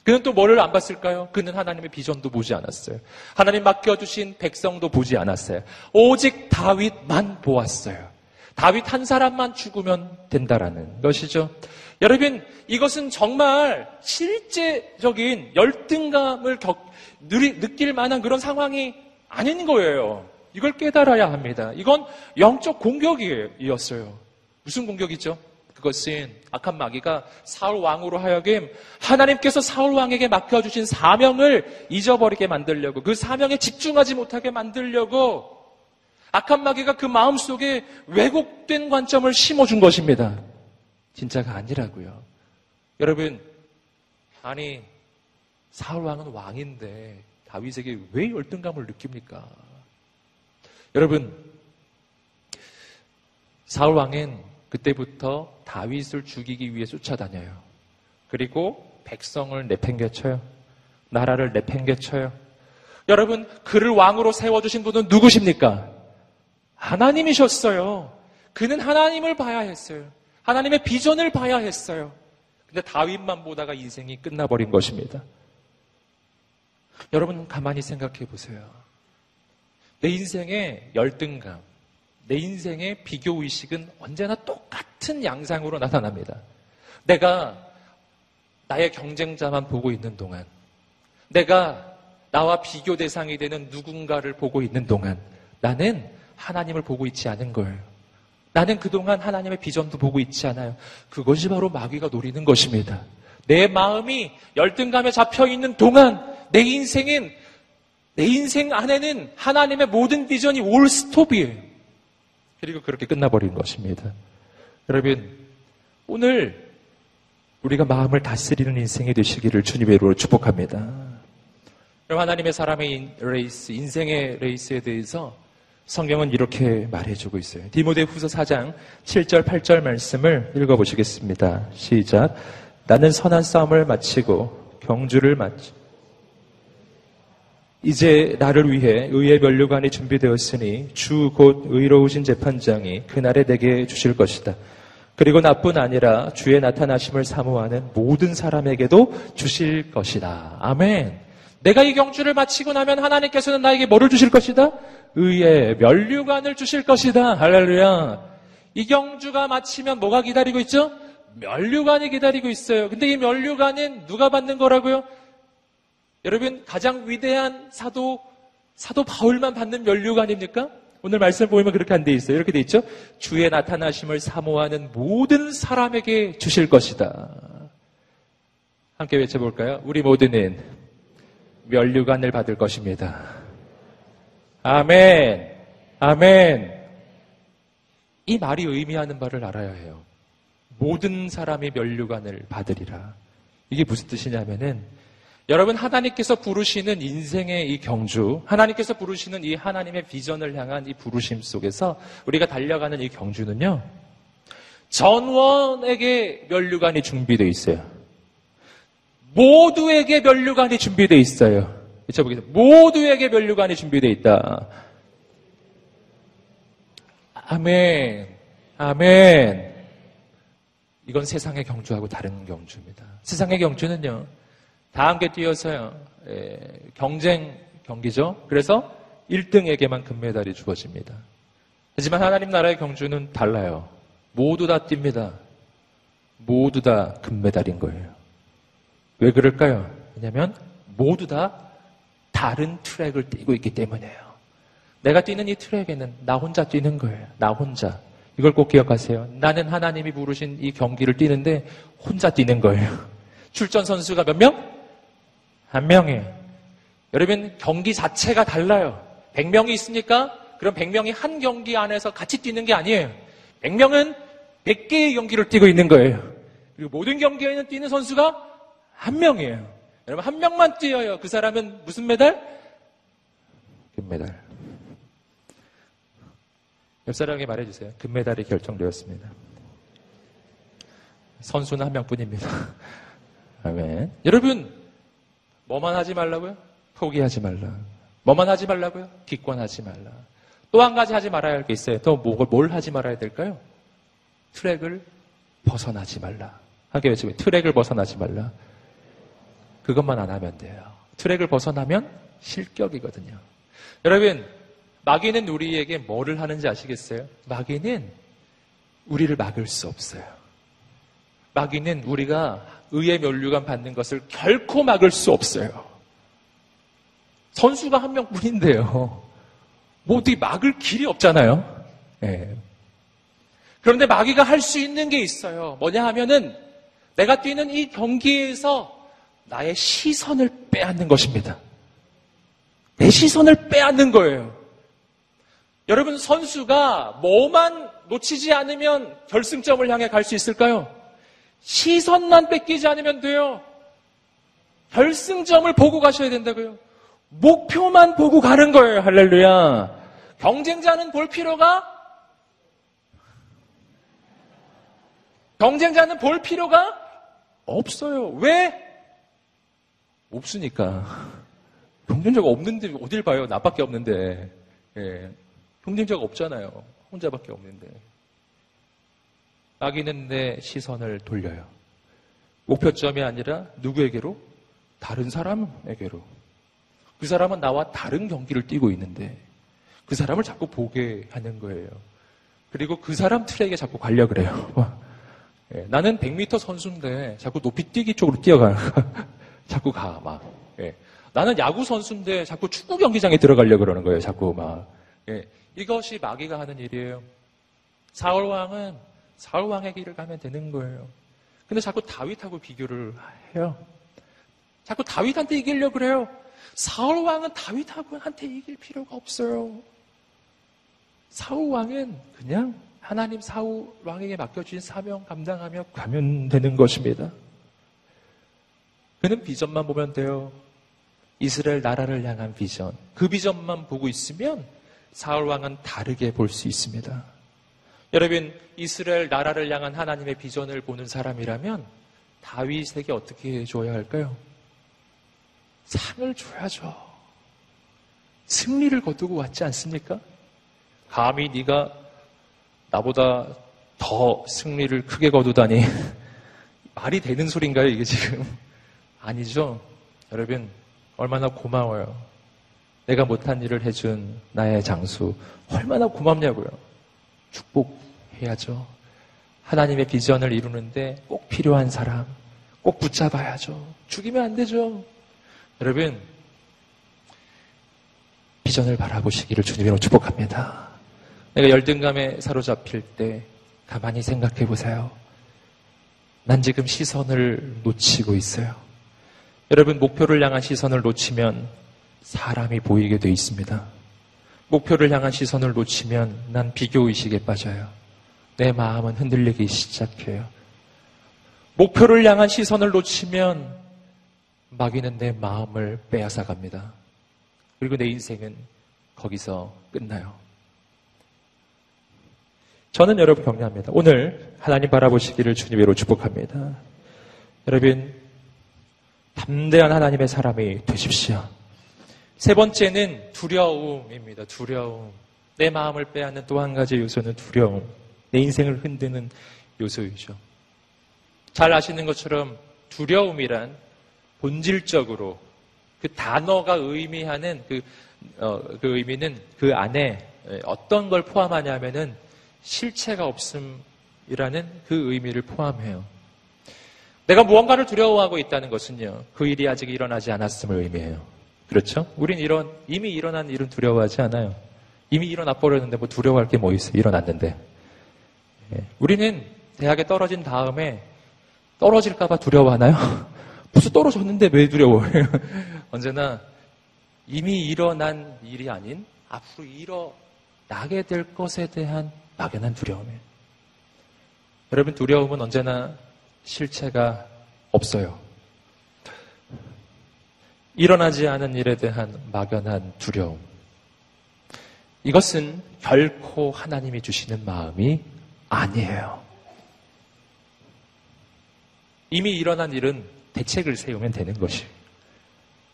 그는 또 뭐를 안 봤을까요? 그는 하나님의 비전도 보지 않았어요. 하나님 맡겨주신 백성도 보지 않았어요. 오직 다윗만 보았어요. 다윗 한 사람만 죽으면 된다라는 것이죠. 여러분, 이것은 정말 실제적인 열등감을 겪, 느낄 만한 그런 상황이 아닌 거예요. 이걸 깨달아야 합니다. 이건 영적 공격이었어요. 무슨 공격이죠? 그것은 악한 마귀가 사울 왕으로 하여금 하나님께서 사울 왕에게 맡겨 주신 사명을 잊어버리게 만들려고 그 사명에 집중하지 못하게 만들려고 악한 마귀가 그 마음속에 왜곡된 관점을 심어 준 것입니다. 진짜가 아니라고요. 여러분, 아니 사울 왕은 왕인데 다윗에게 왜 열등감을 느낍니까? 여러분, 사울 왕은 그때부터 다윗을 죽이기 위해 쫓아다녀요. 그리고 백성을 내팽개쳐요. 나라를 내팽개쳐요. 여러분, 그를 왕으로 세워주신 분은 누구십니까? 하나님이셨어요. 그는 하나님을 봐야 했어요. 하나님의 비전을 봐야 했어요. 근데 다윗만 보다가 인생이 끝나버린 것입니다. 여러분, 가만히 생각해 보세요. 내 인생의 열등감, 내 인생의 비교 의식은 언제나 똑같은 양상으로 나타납니다. 내가 나의 경쟁자만 보고 있는 동안, 내가 나와 비교 대상이 되는 누군가를 보고 있는 동안, 나는 하나님을 보고 있지 않은 거예요. 나는 그동안 하나님의 비전도 보고 있지 않아요. 그것이 바로 마귀가 노리는 것입니다. 내 마음이 열등감에 잡혀 있는 동안 내 인생은 내 인생 안에는 하나님의 모든 비전이 올 스톱이에요. 그리고 그렇게 끝나버린 것입니다. 여러분, 오늘 우리가 마음을 다스리는 인생이 되시기를 주님의 이름으로 축복합니다. 여러분, 하나님의 사람의 레이스, 인생의 레이스에 대해서 성경은 이렇게 말해주고 있어요. 디모데 후서 4장 7절, 8절 말씀을 읽어보시겠습니다. 시작. 나는 선한 싸움을 마치고 경주를 마치 이제 나를 위해 의의 면류관이 준비되었으니 주 곧 의로우신 재판장이 그날에 내게 주실 것이다. 그리고 나뿐 아니라 주의 나타나심을 사모하는 모든 사람에게도 주실 것이다. 아멘. 내가 이 경주를 마치고 나면 하나님께서는 나에게 뭐를 주실 것이다? 의의 면류관을 주실 것이다. 할렐루야. 이 경주가 마치면 뭐가 기다리고 있죠? 면류관이 기다리고 있어요. 근데 이 면류관은 누가 받는 거라고요? 여러분 가장 위대한 사도 사도 바울만 받는 면류가 아닙니까? 오늘 말씀 보면 그렇게 안 돼 있어요. 이렇게 돼 있죠. 주의 나타나심을 사모하는 모든 사람에게 주실 것이다. 함께 외쳐볼까요? 우리 모두는 면류관을 받을 것입니다. 아멘. 아멘. 이 말이 의미하는 바를 알아야 해요. 모든 사람이 면류관을 받으리라. 이게 무슨 뜻이냐면은 여러분 하나님께서 부르시는 인생의 이 경주, 하나님께서 부르시는 이 하나님의 비전을 향한 이 부르심 속에서 우리가 달려가는 이 경주는요. 전원에게 면류관이 준비되어 있어요. 모두에게 면류관이 준비되어 있어요. 외쳐보겠습니다. 모두에게 면류관이 준비되어 있다. 아멘. 아멘. 이건 세상의 경주하고 다른 경주입니다. 세상의 경주는요. 다 함께 뛰어서요. 예, 경쟁 경기죠. 그래서 1등에게만 금메달이 주어집니다. 하지만 하나님 나라의 경주는 달라요. 모두 다 뜁니다. 모두 다 금메달인 거예요. 왜 그럴까요? 왜냐하면 모두 다 다른 트랙을 뛰고 있기 때문이에요. 내가 뛰는 이 트랙에는 나 혼자 뛰는 거예요. 나 혼자. 이걸 꼭 기억하세요. 나는 하나님이 부르신 이 경기를 뛰는데 혼자 뛰는 거예요. (laughs) 출전 선수가 몇 명? 한 명이에요. 여러분, 경기 자체가 달라요. 100명이 있습니까? 그럼 100명이 한 경기 안에서 같이 뛰는 게 아니에요. 100명은 100개의 경기를 뛰고 있는 거예요. 그리고 모든 경기에는 뛰는 선수가 한 명이에요. 여러분, 한 명만 뛰어요. 그 사람은 무슨 메달? 금메달. 옆 사람에게 말해주세요. 금메달이 결정되었습니다. 선수는 한 명뿐입니다. (laughs) 아멘. 여러분, 뭐만 하지 말라고요? 포기하지 말라. 뭐만 하지 말라고요? 기권하지 말라. 또 한 가지 하지 말아야 할 게 있어요. 또 뭘, 뭘 하지 말아야 될까요? 트랙을 벗어나지 말라. 하게 외치면 트랙을 벗어나지 말라. 그것만 안 하면 돼요. 트랙을 벗어나면 실격이거든요. 여러분, 마귀는 우리에게 뭐를 하는지 아시겠어요? 마귀는 우리를 막을 수 없어요. 마귀는 우리가 의의 면류관 받는 것을 결코 막을 수 없어요. 선수가 한 명뿐인데요. 뭐 어떻게 막을 길이 없잖아요. 네. 그런데 마귀가 할 수 있는 게 있어요. 뭐냐 하면은 내가 뛰는 이 경기에서 나의 시선을 빼앗는 것입니다. 내 시선을 빼앗는 거예요. 여러분 선수가 뭐만 놓치지 않으면 결승점을 향해 갈 수 있을까요? 시선만 뺏기지 않으면 돼요. 결승점을 보고 가셔야 된다고요. 목표만 보고 가는 거예요. 할렐루야. 경쟁자는 볼 필요가 경쟁자는 볼 필요가 없어요. 왜? 없으니까. 경쟁자가 없는데 어딜 봐요? 나밖에 없는데. 예. 경쟁자가 없잖아요. 혼자밖에 없는데. 마귀는 내 시선을 돌려요. 목표점이 아니라 누구에게로? 다른 사람에게로. 그 사람은 나와 다른 경기를 뛰고 있는데 그 사람을 자꾸 보게 하는 거예요. 그리고 그 사람 트랙에 자꾸 가려 그래요. (laughs) 예, 나는 100m 선수인데 자꾸 높이 뛰기 쪽으로 뛰어가. (laughs) 자꾸 가, 막. 예, 나는 야구 선수인데 자꾸 축구 경기장에 들어가려 그러는 거예요. 자꾸 막. 예, 이것이 마귀가 하는 일이에요. 사울 왕은 사울 왕의 길을 가면 되는 거예요. 근데 자꾸 다윗하고 비교를 해요. 자꾸 다윗한테 이기려고 그래요. 사울 왕은 다윗하고한테 이길 필요가 없어요. 사울 왕은 그냥 하나님 사울 왕에게 맡겨주신 사명 감당하며 가면 되는 것입니다. 그는 비전만 보면 돼요. 이스라엘 나라를 향한 비전. 그 비전만 보고 있으면 사울 왕은 다르게 볼 수 있습니다. 여러분, 이스라엘 나라를 향한 하나님의 비전을 보는 사람이라면 다윗에게 어떻게 해줘야 할까요? 상을 줘야죠. 승리를 거두고 왔지 않습니까? 감히 네가 나보다 더 승리를 크게 거두다니 (laughs) 말이 되는 소린가요 이게 지금? (laughs) 아니죠. 여러분 얼마나 고마워요. 내가 못한 일을 해준 나의 장수 얼마나 고맙냐고요. 축복해야죠. 하나님의 비전을 이루는데 꼭 필요한 사람 꼭 붙잡아야죠. 죽이면 안 되죠. 여러분, 비전을 바라보시기를 주님으로 축복합니다. 내가 열등감에 사로잡힐 때 가만히 생각해 보세요. 난 지금 시선을 놓치고 있어요. 여러분, 목표를 향한 시선을 놓치면 사람이 보이게 돼 있습니다. 목표를 향한 시선을 놓치면 난 비교의식에 빠져요. 내 마음은 흔들리기 시작해요. 목표를 향한 시선을 놓치면 마귀는 내 마음을 빼앗아 갑니다. 그리고 내 인생은 거기서 끝나요. 저는 여러분 격려합니다. 오늘 하나님 바라보시기를 주님으로 축복합니다. 여러분, 담대한 하나님의 사람이 되십시오. 세 번째는 두려움입니다. 두려움. 내 마음을 빼앗는 또 한 가지 요소는 두려움. 내 인생을 흔드는 요소이죠. 잘 아시는 것처럼 두려움이란 본질적으로 그 단어가 의미하는 그, 어, 그 의미는 그 안에 어떤 걸 포함하냐면은 실체가 없음이라는 그 의미를 포함해요. 내가 무언가를 두려워하고 있다는 것은요, 그 일이 아직 일어나지 않았음을 의미해요. 그렇죠? 우린 이런, 이미 일어난 일은 두려워하지 않아요. 이미 일어나 버렸는데 뭐 두려워할 게 뭐 있어요? 일어났는데. 예. 우리는 대학에 떨어진 다음에 떨어질까봐 두려워하나요? (laughs) 벌써 떨어졌는데 왜 두려워해요? (laughs) 언제나 이미 일어난 일이 아닌 앞으로 일어나게 될 것에 대한 막연한 두려움이에요. 여러분 두려움은 언제나 실체가 없어요. 일어나지 않은 일에 대한 막연한 두려움. 이것은 결코 하나님이 주시는 마음이 아니에요. 이미 일어난 일은 대책을 세우면 되는 것이.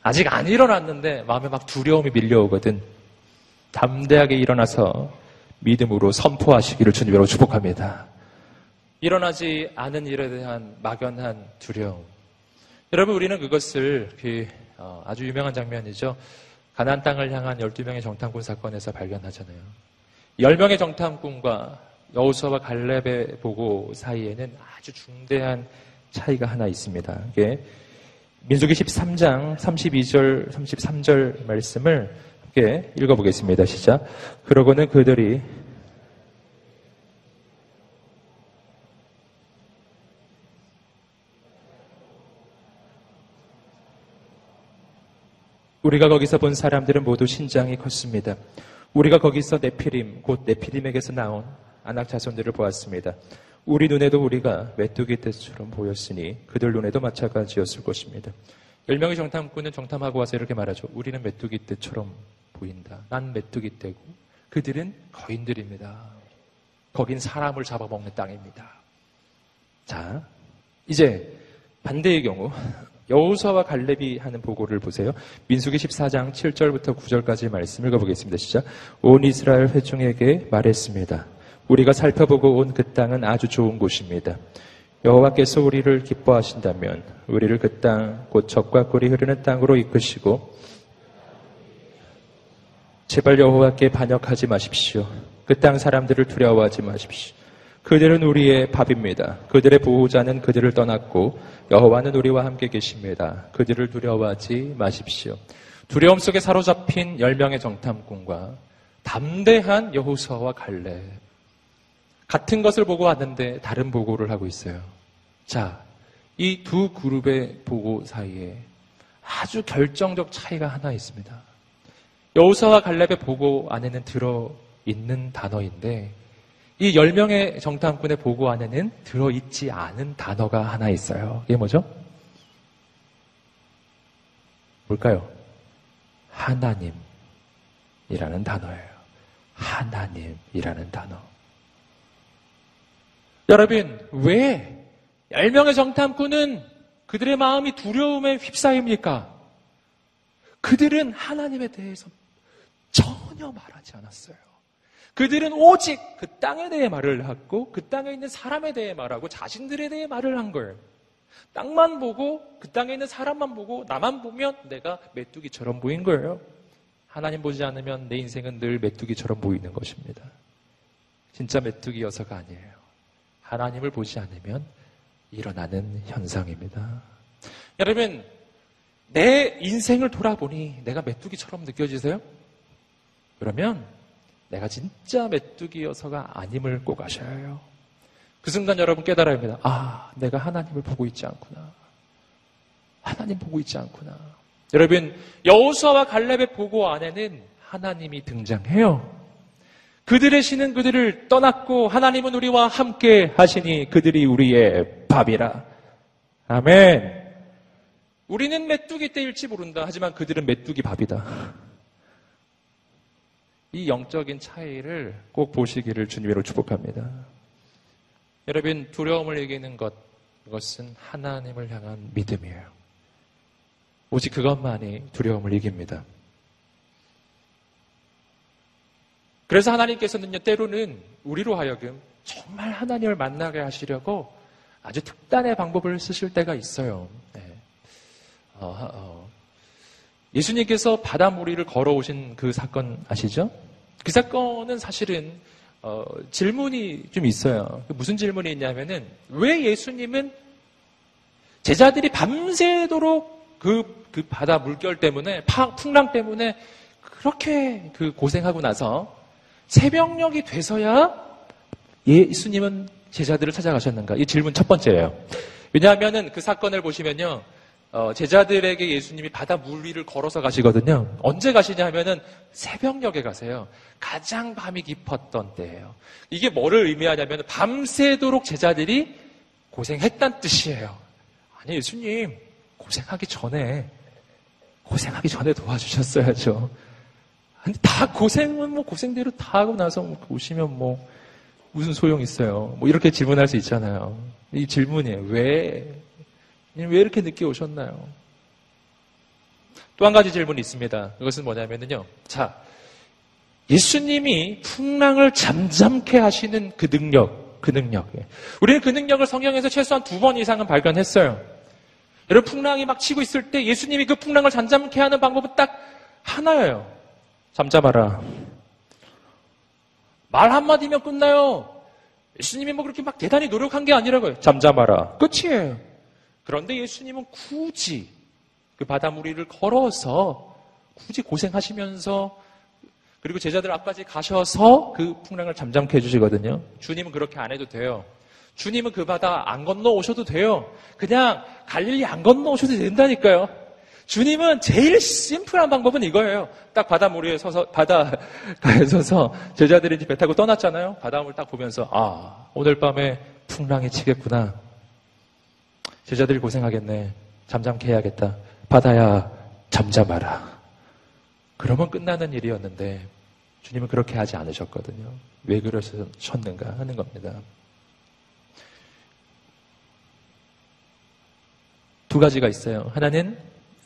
아직 안 일어났는데 마음에 막 두려움이 밀려오거든. 담대하게 일어나서 믿음으로 선포하시기를 주님으로 축복합니다. 일어나지 않은 일에 대한 막연한 두려움. 여러분 우리는 그것을 그 어, 아주 유명한 장면이죠. 가나안 땅을 향한 12명의 정탐꾼 사건에서 발견하잖아요. 10명의 정탐꾼과 여호수아와 갈렙의 보고 사이에는 아주 중대한 차이가 하나 있습니다. 이게 민수기 13장 32절 33절 말씀을 함께 읽어보겠습니다. 시작. 그러고는 그들이 우리가 거기서 본 사람들은 모두 신장이 컸습니다. 우리가 거기서 네피림, 곧 네피림에게서 나온 안악 자손들을 보았습니다. 우리 눈에도 우리가 메뚜기 떼처럼 보였으니 그들 눈에도 마찬가지였을 것입니다. 열명의 정탐꾼은 정탐하고 와서 이렇게 말하죠. 우리는 메뚜기 떼처럼 보인다. 난 메뚜기 떼고 그들은 거인들입니다. 거긴 사람을 잡아먹는 땅입니다. 자, 이제 반대의 경우 여호수아와 갈렙이 하는 보고를 보세요. 민수기 14장 7절부터 9절까지 말씀 읽어보겠습니다. 시작. 온 이스라엘 회중에게 말했습니다. 우리가 살펴보고 온 그 땅은 아주 좋은 곳입니다. 여호와께서 우리를 기뻐하신다면 우리를 그 땅 곧 적과 꿀이 흐르는 땅으로 이끄시고 제발 여호와께 반역하지 마십시오. 그 땅 사람들을 두려워하지 마십시오. 그들은 우리의 밥입니다. 그들의 보호자는 그들을 떠났고 여호와는 우리와 함께 계십니다. 그들을 두려워하지 마십시오. 두려움 속에 사로잡힌 열명의 정탐꾼과 담대한 여호수아와 갈렙 같은 것을 보고 왔는데 다른 보고를 하고 있어요. 자, 이 두 그룹의 보고 사이에 아주 결정적 차이가 하나 있습니다. 여호수아와 갈렙의 보고 안에는 들어 있는 단어인데 이 10명의 정탐꾼의 보고 안에는 들어있지 않은 단어가 하나 있어요. 이게 뭐죠? 뭘까요? 하나님이라는 단어예요. 하나님이라는 단어. 여러분, 왜 10명의 정탐꾼은 그들의 마음이 두려움에 휩싸입니까? 그들은 하나님에 대해서 전혀 말하지 않았어요. 그들은 오직 그 땅에 대해 말을 하고 그 땅에 있는 사람에 대해 말하고 자신들에 대해 말을 한 거예요. 땅만 보고 그 땅에 있는 사람만 보고 나만 보면 내가 메뚜기처럼 보인 거예요. 하나님 보지 않으면 내 인생은 늘 메뚜기처럼 보이는 것입니다. 진짜 메뚜기여서가 아니에요. 하나님을 보지 않으면 일어나는 현상입니다. 여러분, 내 인생을 돌아보니 내가 메뚜기처럼 느껴지세요? 그러면 내가 진짜 메뚜기여서가 아님을 꼭 아셔야 해요. 그 순간 여러분 깨달아야 합니다. 아, 내가 하나님을 보고 있지 않구나. 하나님 보고 있지 않구나. 여러분, 여호수아와 갈렙의 보고 안에는 하나님이 등장해요. 그들의 신은 그들을 떠났고 하나님은 우리와 함께 하시니 그들이 우리의 밥이라. 아멘. 우리는 메뚜기 떼일지 모른다. 하지만 그들은 메뚜기 밥이다. 이 영적인 차이를 꼭 보시기를 주님으로 축복합니다. 여러분, 두려움을 이기는 것, 그것은 하나님을 향한 믿음이에요. 오직 그것만이 두려움을 이깁니다. 그래서 하나님께서는요, 때로는 우리로 하여금 정말 하나님을 만나게 하시려고 아주 특단의 방법을 쓰실 때가 있어요. 네. 어, 어. 예수님께서 바닷무리를 걸어오신 그 사건 아시죠? 그 사건은 사실은 어, 질문이 좀 있어요. 무슨 질문이 있냐면은 왜 예수님은 제자들이 밤새도록 그, 그 바다 물결 때문에 파, 풍랑 때문에 그렇게 그 고생하고 나서 새벽녘이 돼서야 예수님은 제자들을 찾아가셨는가? 이 질문 첫 번째예요. 왜냐하면은 그 사건을 보시면요. 어, 제자들에게 예수님이 바다 물 위를 걸어서 가시거든요. 언제 가시냐 하면은 새벽녘에 가세요. 가장 밤이 깊었던 때예요. 이게 뭐를 의미하냐면 밤새도록 제자들이 고생했단 뜻이에요. 아니 예수님 고생하기 전에 고생하기 전에 도와주셨어야죠. 근데 다 고생은 뭐 고생대로 다 하고 나서 뭐 오시면 뭐 무슨 소용 있어요. 뭐 이렇게 질문할 수 있잖아요. 이 질문이에요. 왜? 왜 이렇게 늦게 오셨나요? 또 한 가지 질문이 있습니다. 그것은 뭐냐면요. 자, 예수님이 풍랑을 잠잠케 하시는 그 능력, 그 능력. 우리는 그 능력을 성경에서 최소한 두 번 이상은 발견했어요. 여러분, 풍랑이 막 치고 있을 때 예수님이 그 풍랑을 잠잠케 하는 방법은 딱 하나예요. 잠잠하라. 말 한마디면 끝나요. 예수님이 뭐 그렇게 막 대단히 노력한 게 아니라고요. 잠잠하라. 끝이에요. 그런데 예수님은 굳이 그 바닷무리를 걸어서 굳이 고생하시면서 그리고 제자들 앞까지 가셔서 그 풍랑을 잠잠케 해주시거든요. 주님은 그렇게 안 해도 돼요. 주님은 그 바다 안 건너 오셔도 돼요. 그냥 갈릴리 안 건너 오셔도 된다니까요. 주님은 제일 심플한 방법은 이거예요. 딱 바닷물에 서서, 바다가에 서서 제자들이 이제 배 타고 떠났잖아요. 바닷물 딱 보면서, 아, 오늘 밤에 풍랑이 치겠구나. 제자들이 고생하겠네. 잠잠케 해야겠다. 바다야, 잠잠하라. 그러면 끝나는 일이었는데, 주님은 그렇게 하지 않으셨거든요. 왜 그러셨는가 하는 겁니다. 두 가지가 있어요. 하나는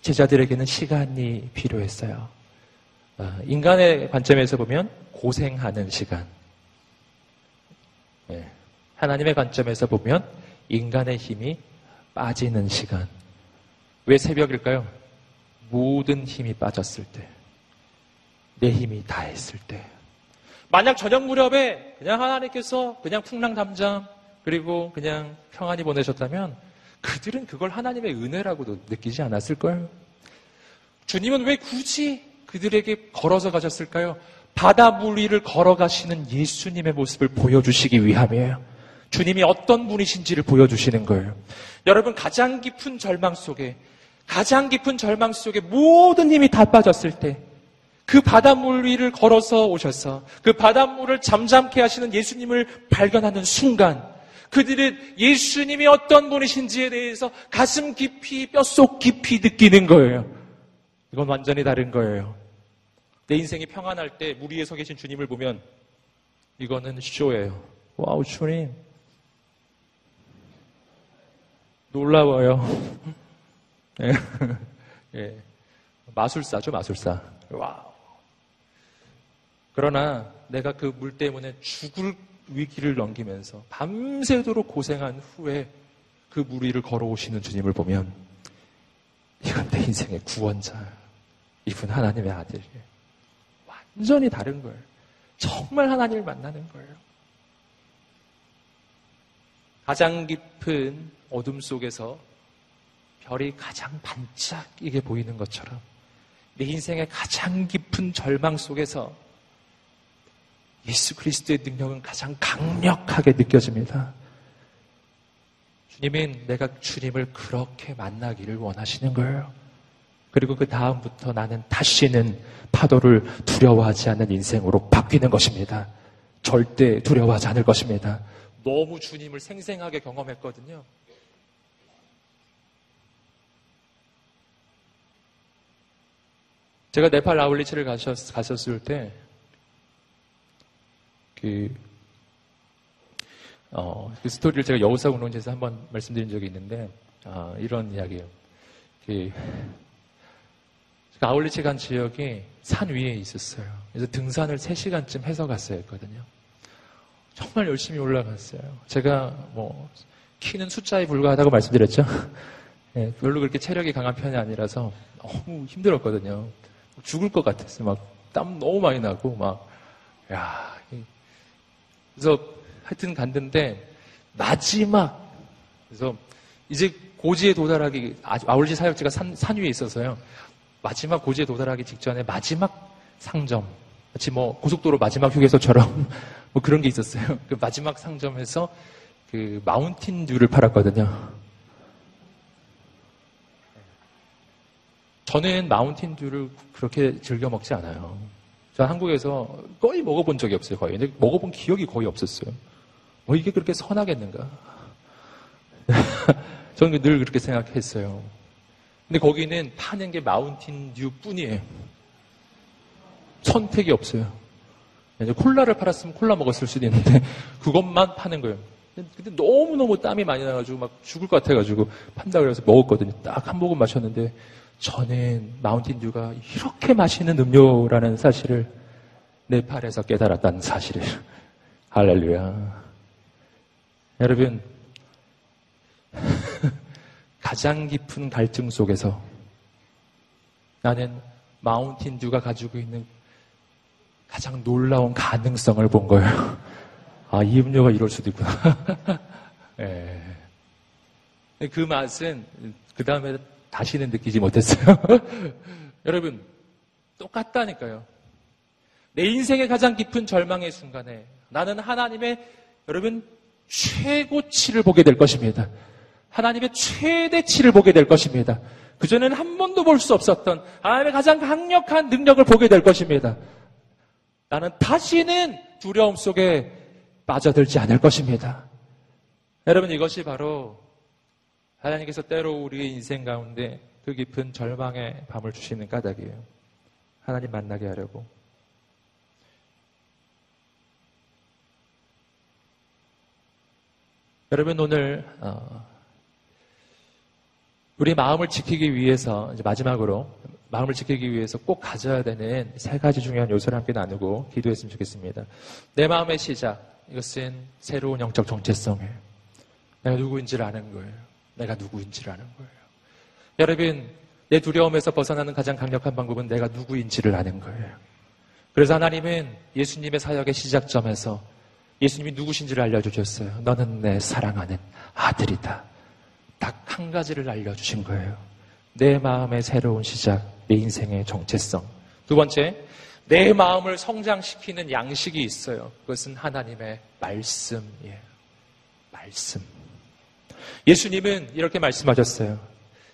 제자들에게는 시간이 필요했어요. 아, 인간의 관점에서 보면 고생하는 시간. 네. 하나님의 관점에서 보면 인간의 힘이 빠지는 시간. 왜 새벽일까요? 모든 힘이 빠졌을 때. 내 힘이 다 했을 때. 만약 저녁 무렵에 그냥 하나님께서 그냥 풍랑 담장 그리고 그냥 평안히 보내셨다면 그들은 그걸 하나님의 은혜라고도 느끼지 않았을 거예요. 주님은 왜 굳이 그들에게 걸어서 가셨을까요? 바다 물 위를 걸어가시는 예수님의 모습을 보여주시기 위함이에요. 주님이 어떤 분이신지를 보여주시는 거예요. 여러분, 가장 깊은 절망 속에, 가장 깊은 절망 속에 모든 힘이 다 빠졌을 때, 그 바닷물 위를 걸어서 오셔서 그 바닷물을 잠잠케 하시는 예수님을 발견하는 순간, 그들은 예수님이 어떤 분이신지에 대해서 가슴 깊이, 뼛속 깊이 느끼는 거예요. 이건 완전히 다른 거예요. 내 인생이 평안할 때 물 위에 서 계신 주님을 보면 이거는 쇼예요. Wow, 주님. 놀라워요. 예. (laughs) 예. 마술사죠, 마술사. Wow. 그러나 내가 그 물 때문에 죽을 위기를 넘기면서 밤새도록 고생한 후에 그 물 위를 걸어오시는 주님을 보면 이건 내 인생의 구원자. 이분 하나님의 아들이에요. 완전히 다른 거예요. 정말 하나님을 만나는 거예요. 가장 깊은 어둠 속에서 별이 가장 반짝이게 보이는 것처럼 내 인생의 가장 깊은 절망 속에서 예수 그리스도의 능력은 가장 강력하게 느껴집니다. 주님은 내가 주님을 그렇게 만나기를 원하시는 거예요. 그리고 그 다음부터 나는 다시는 파도를 두려워하지 않는 인생으로 바뀌는 것입니다. 절대 두려워하지 않을 것입니다. 너무 주님을 생생하게 경험했거든요. 제가 네팔 아울리치를 가셨, 가셨을 때, 그, 어, 그 스토리를 제가 여우사 운동제에서 한번 말씀드린 적이 있는데, 아, 이런 이야기예요. 그, 아울리치 간 지역이 산 위에 있었어요. 그래서 등산을 3시간쯤 해서 갔어야 했거든요. 정말 열심히 올라갔어요. 제가 뭐, 키는 숫자에 불과하다고 말씀드렸죠. 네, (laughs) 별로 그렇게 체력이 강한 편이 아니라서 너무 힘들었거든요. 죽을 것 같았어요. 막 땀 너무 많이 나고 막, 야. 그래서 하여튼 갔는데 마지막 그래서 이제 고지에 도달하기 아울지 사역지가 산, 산 위에 있어서요. 마지막 고지에 도달하기 직전에 마지막 상점 마치 뭐 고속도로 마지막 휴게소처럼 (laughs) 뭐 그런 게 있었어요. 그 마지막 상점에서 그 마운틴 듀를 팔았거든요. 저는 마운틴듀를 그렇게 즐겨 먹지 않아요. 저 한국에서 거의 먹어본 적이 없어요, 거의. 근데 먹어본 기억이 거의 없었어요. 뭐 이게 그렇게 선하겠는가? (laughs) 저는 늘 그렇게 생각했어요. 근데 거기는 파는 게 마운틴듀 뿐이에요. 선택이 없어요. 이제 콜라를 팔았으면 콜라 먹었을 수도 있는데 (laughs) 그것만 파는 거예요. 근데 너무너무 땀이 많이 나가지고 막 죽을 것 같아가지고 판다 그래서 먹었거든요. 딱 한 모금 마셨는데 저는 마운틴듀가 이렇게 맛있는 음료라는 사실을 네팔에서 깨달았다는 사실을 (laughs) 할렐루야. 여러분 (laughs) 가장 깊은 갈증 속에서 나는 마운틴듀가 가지고 있는 가장 놀라운 가능성을 본 거예요. 아, 이 음료가 이럴 수도 있구나. (laughs) 네. 그 맛은 그 다음에 다시는 느끼지 못했어요. (laughs) 여러분, 똑같다니까요. 내 인생의 가장 깊은 절망의 순간에 나는 하나님의 여러분 최고치를 보게 될 것입니다. 하나님의 최대치를 보게 될 것입니다. 그전에는 한 번도 볼 수 없었던 하나님의 가장 강력한 능력을 보게 될 것입니다. 나는 다시는 두려움 속에 빠져들지 않을 것입니다. 여러분 이것이 바로 하나님께서 때로 우리의 인생 가운데 그 깊은 절망의 밤을 주시는 까닭이에요. 하나님 만나게 하려고. 여러분 오늘 어, 우리 마음을 지키기 위해서 마지막으로 마음을 지키기 위해서 꼭 가져야 되는 세 가지 중요한 요소를 함께 나누고 기도했으면 좋겠습니다. 내 마음의 시작 이것은 새로운 영적 정체성이에요. 내가 누구인지를 아는 거예요. 내가 누구인지를 아는 거예요. 여러분 내 두려움에서 벗어나는 가장 강력한 방법은 내가 누구인지를 아는 거예요. 그래서 하나님은 예수님의 사역의 시작점에서 예수님이 누구신지를 알려주셨어요. 너는 내 사랑하는 아들이다. 딱 한 가지를 알려주신 거예요. 내 마음의 새로운 시작, 내 인생의 정체성. 두 번째, 내 마음을 성장시키는 양식이 있어요. 그것은 하나님의 말씀이에요. 말씀. 예수님은 이렇게 말씀하셨어요.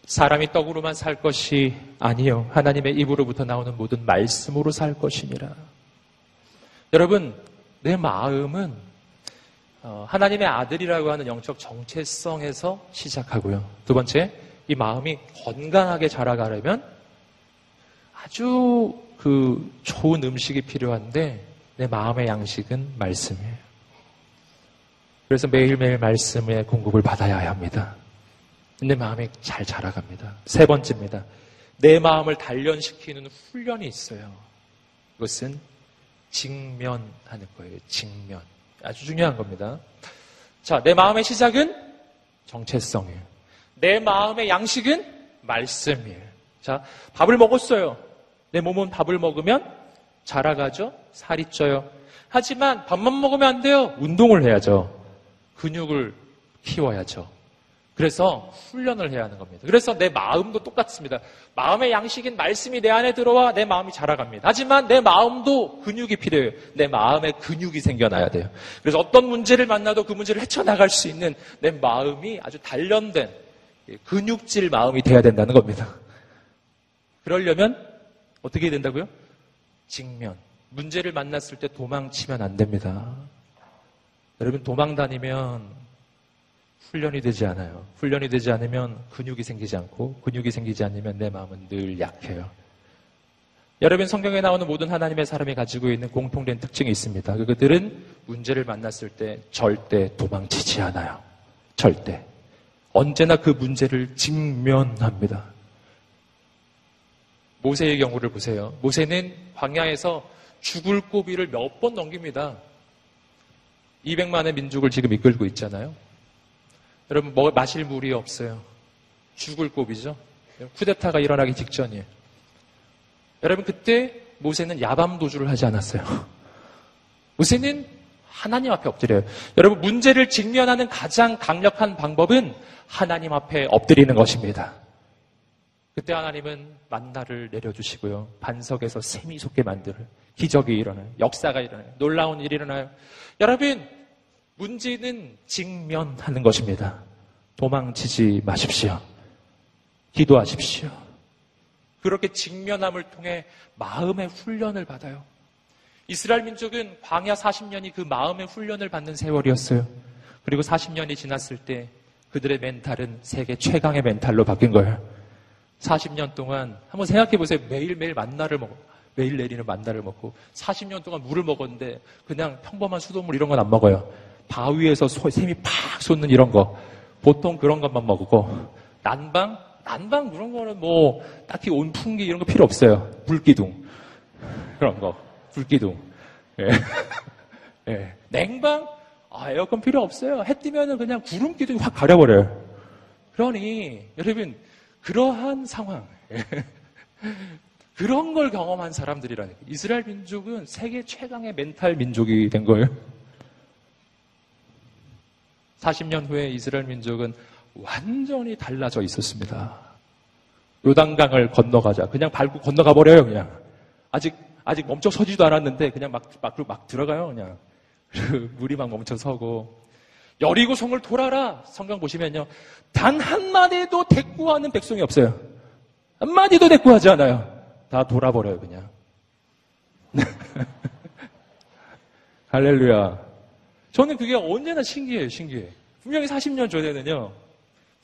사람이 떡으로만 살 것이 아니요. 하나님의 입으로부터 나오는 모든 말씀으로 살 것이니라. 여러분, 내 마음은 어, 하나님의 아들이라고 하는 영적 정체성에서 시작하고요. 두 번째, 이 마음이 건강하게 자라가려면 아주 그 좋은 음식이 필요한데 내 마음의 양식은 말씀이에요. 그래서 매일매일 말씀의 공급을 받아야 합니다. 내 마음이 잘 자라갑니다. 세 번째입니다. 내 마음을 단련시키는 훈련이 있어요. 그것은 직면하는 거예요. 직면. 아주 중요한 겁니다. 자, 내 마음의 시작은 정체성이에요. 내 마음의 양식은 말씀이에요. 자, 밥을 먹었어요. 내 몸은 밥을 먹으면 자라가죠? 살이 쪄요. 하지만 밥만 먹으면 안 돼요. 운동을 해야죠. 근육을 키워야죠. 그래서 훈련을 해야 하는 겁니다. 그래서 내 마음도 똑같습니다. 마음의 양식인 말씀이 내 안에 들어와 내 마음이 자라갑니다. 하지만 내 마음도 근육이 필요해요. 내 마음에 근육이 생겨나야 돼요. 그래서 어떤 문제를 만나도 그 문제를 헤쳐나갈 수 있는 내 마음이 아주 단련된 근육질 마음이 돼야 된다는 겁니다. 그러려면 어떻게 된다고요? 직면. 문제를 만났을 때 도망치면 안 됩니다. 여러분 도망 다니면 훈련이 되지 않아요. 훈련이 되지 않으면 근육이 생기지 않고 근육이 생기지 않으면 내 마음은 늘 약해요. 여러분 성경에 나오는 모든 하나님의 사람이 가지고 있는 공통된 특징이 있습니다. 그들은 문제를 만났을 때 절대 도망치지 않아요. 절대. 언제나 그 문제를 직면합니다. 모세의 경우를 보세요. 모세는 광야에서 죽을 고비를 몇 번 넘깁니다. 200만의 민족을 지금 이끌고 있잖아요. 여러분 뭐 마실 물이 없어요. 죽을 고비죠. 쿠데타가 일어나기 직전이에요. 여러분 그때 모세는 야밤 도주를 하지 않았어요. (laughs) 모세는 하나님 앞에 엎드려요. 여러분 문제를 직면하는 가장 강력한 방법은 하나님 앞에 엎드리는 것입니다. 그때 하나님은 만나를 내려주시고요. 반석에서 샘이 솟게 만들어요. 기적이 일어나요. 역사가 일어나요. 놀라운 일이 일어나요. 여러분 문제는 직면하는 것입니다. 도망치지 마십시오. 기도하십시오. 그렇게 직면함을 통해 마음의 훈련을 받아요. 이스라엘 민족은 광야 40년이 그 마음의 훈련을 받는 세월이었어요. 그리고 40년이 지났을 때 그들의 멘탈은 세계 최강의 멘탈로 바뀐 거예요. 40년 동안 한번 생각해 보세요. 매일매일 만나를 먹어. 매일 내리는 만나를 먹고 40년 동안 물을 먹었는데 그냥 평범한 수돗물 이런 건 안 먹어요. 바위에서 소, 샘이 팍 솟는 이런 거. 보통 그런 것만 먹고 난방? 난방 그런 거는 뭐 딱히 온풍기 이런 거 필요 없어요. 불기둥. 그런 거. 불기둥. 예. (laughs) 예. 냉방? 아, 에어컨 필요 없어요. 해 뜨면은 그냥 구름 기둥이 확 가려버려요. 그러니, 여러분, 그러한 상황. 예. (laughs) 그런 걸 경험한 사람들이라는 거예요. 이스라엘 민족은 세계 최강의 멘탈 민족이 된 거예요. 40년 후에 이스라엘 민족은 완전히 달라져 있었습니다. 요단강을 건너가자. 그냥 밟고 건너가 버려요, 그냥. 아직, 아직 멈춰 서지도 않았는데, 그냥 막, 막, 막 들어가요, 그냥. (laughs) 물이 막 멈춰 서고. 여리고 성을 돌아라. 성경 보시면요. 단 한마디도 대꾸하는 백성이 없어요. 한마디도 대꾸하지 않아요. 다 돌아버려요, 그냥. (laughs) 할렐루야. 저는 그게 언제나 신기해요, 신기해. 분명히 40년 전에는요,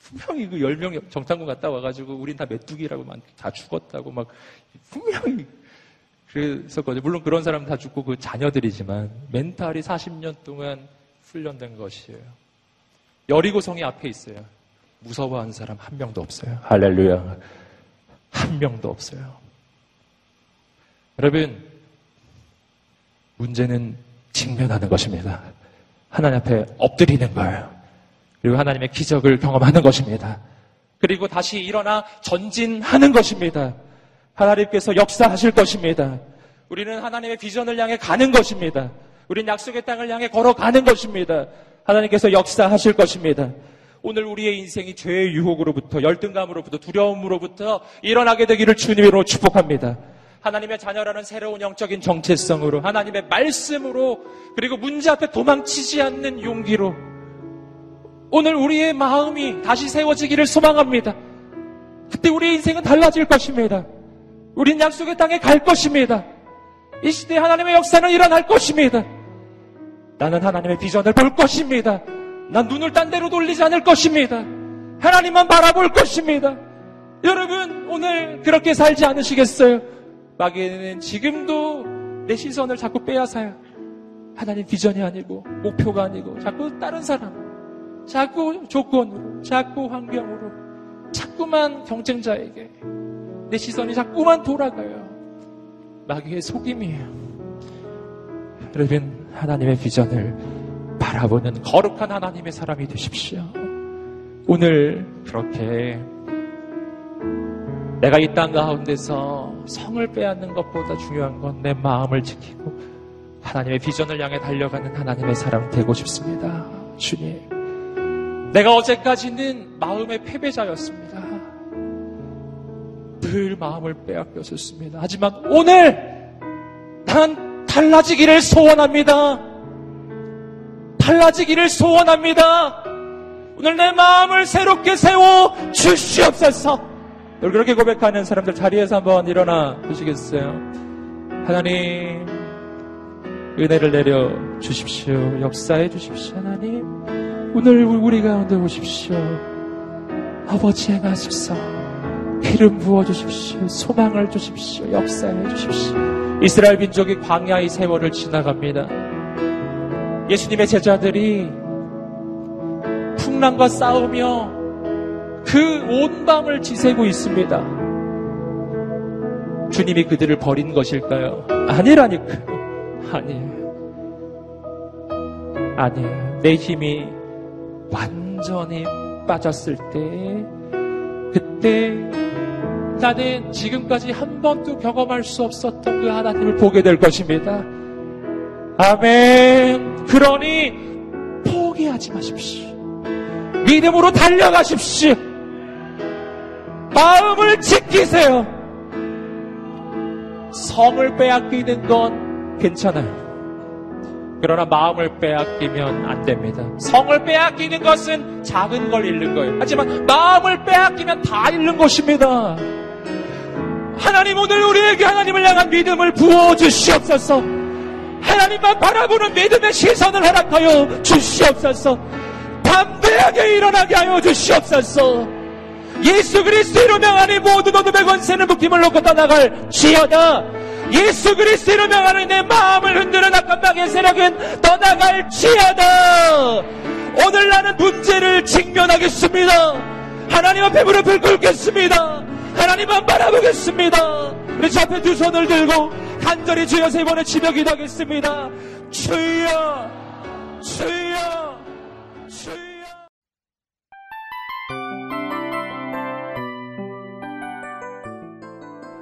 분명히 그 10명 정탐군 갔다 와가지고, 우린 다 메뚜기라고 막 다 죽었다고 막, 분명히 그랬었거든요. 물론 그런 사람 다 죽고 그 자녀들이지만, 멘탈이 40년 동안 훈련된 것이에요. 여리고 성이 앞에 있어요. 무서워하는 사람 한 명도 없어요. 할렐루야. 한 명도 없어요. 여러분, 문제는 직면하는 것입니다. 하나님 앞에 엎드리는 거예요. 그리고 하나님의 기적을 경험하는 것입니다. 그리고 다시 일어나 전진하는 것입니다. 하나님께서 역사하실 것입니다. 우리는 하나님의 비전을 향해 가는 것입니다. 우리는 약속의 땅을 향해 걸어가는 것입니다. 하나님께서 역사하실 것입니다. 오늘 우리의 인생이 죄의 유혹으로부터 열등감으로부터 두려움으로부터 일어나게 되기를 주님으로 축복합니다. 하나님의 자녀라는 새로운 영적인 정체성으로 하나님의 말씀으로 그리고 문제 앞에 도망치지 않는 용기로 오늘 우리의 마음이 다시 세워지기를 소망합니다. 그때 우리의 인생은 달라질 것입니다. 우린 약속의 땅에 갈 것입니다. 이 시대에 하나님의 역사는 일어날 것입니다. 나는 하나님의 비전을 볼 것입니다. 난 눈을 딴 데로 돌리지 않을 것입니다. 하나님만 바라볼 것입니다. 여러분, 오늘 그렇게 살지 않으시겠어요? 마귀는 지금도 내 시선을 자꾸 빼앗아요. 하나님 비전이 아니고 목표가 아니고 자꾸 다른 사람, 자꾸 조건으로, 자꾸 환경으로, 자꾸만 경쟁자에게 내 시선이 자꾸만 돌아가요. 마귀의 속임이에요. 여러분 하나님의 비전을 바라보는 거룩한 하나님의 사람이 되십시오. 오늘 그렇게 내가 이 땅 가운데서 성을 빼앗는 것보다 중요한 건 내 마음을 지키고 하나님의 비전을 향해 달려가는 하나님의 사람 되고 싶습니다. 주님. 내가 어제까지는 마음의 패배자였습니다. 늘 마음을 빼앗겼었습니다. 하지만 오늘 난 달라지기를 소원합니다. 달라지기를 소원합니다. 오늘 내 마음을 새롭게 세워 주시옵소서. 늘 그렇게 고백하는 사람들 자리에서 한번 일어나 보시겠어요? 하나님, 은혜를 내려 주십시오. 역사해 주십시오. 하나님, 오늘 우리 가운데 오십시오. 아버지 행하소서. 기름 부어 주십시오. 소망을 주십시오. 역사해 주십시오. 이스라엘 민족이 광야의 세월을 지나갑니다. 예수님의 제자들이 풍랑과 싸우며 그 온 밤을 지새고 있습니다. 주님이 그들을 버린 것일까요? 아니라니까요. 아니에요. 아니에요. 내 힘이 완전히 빠졌을 때, 그때 나는 지금까지 한 번도 경험할 수 없었던 그 하나님을 보게 될 것입니다. 아멘. 그러니 포기하지 마십시오. 믿음으로 달려가십시오. 마음을 지키세요. 성을 빼앗기는 건 괜찮아요. 그러나 마음을 빼앗기면 안 됩니다. 성을 빼앗기는 것은 작은 걸 잃는 거예요. 하지만 마음을 빼앗기면 다 잃는 것입니다. 하나님 오늘 우리에게 하나님을 향한 믿음을 부어 주시옵소서. 하나님만 바라보는 믿음의 시선을 허락하여 주시옵소서. 담대하게 일어나게 하여 주시옵소서. 예수 그리스도 이름 명하니 모든 어둠의 권세는 묶임을 놓고 떠나갈 지어다. 예수 그리스도 이름 명하니 내 마음을 흔드는 악한 마의 세력은 떠나갈 지어다. 오늘 나는 문제를 직면하겠습니다. 하나님 앞에 무릎을 꿇겠습니다. 하나님만 바라보겠습니다. 우리 주 앞에 두 손을 들고 간절히 주여 세 번의 지며 기도하겠습니다. 주여, 주여.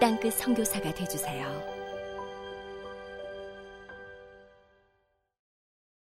땅끝 성교사가 되주세요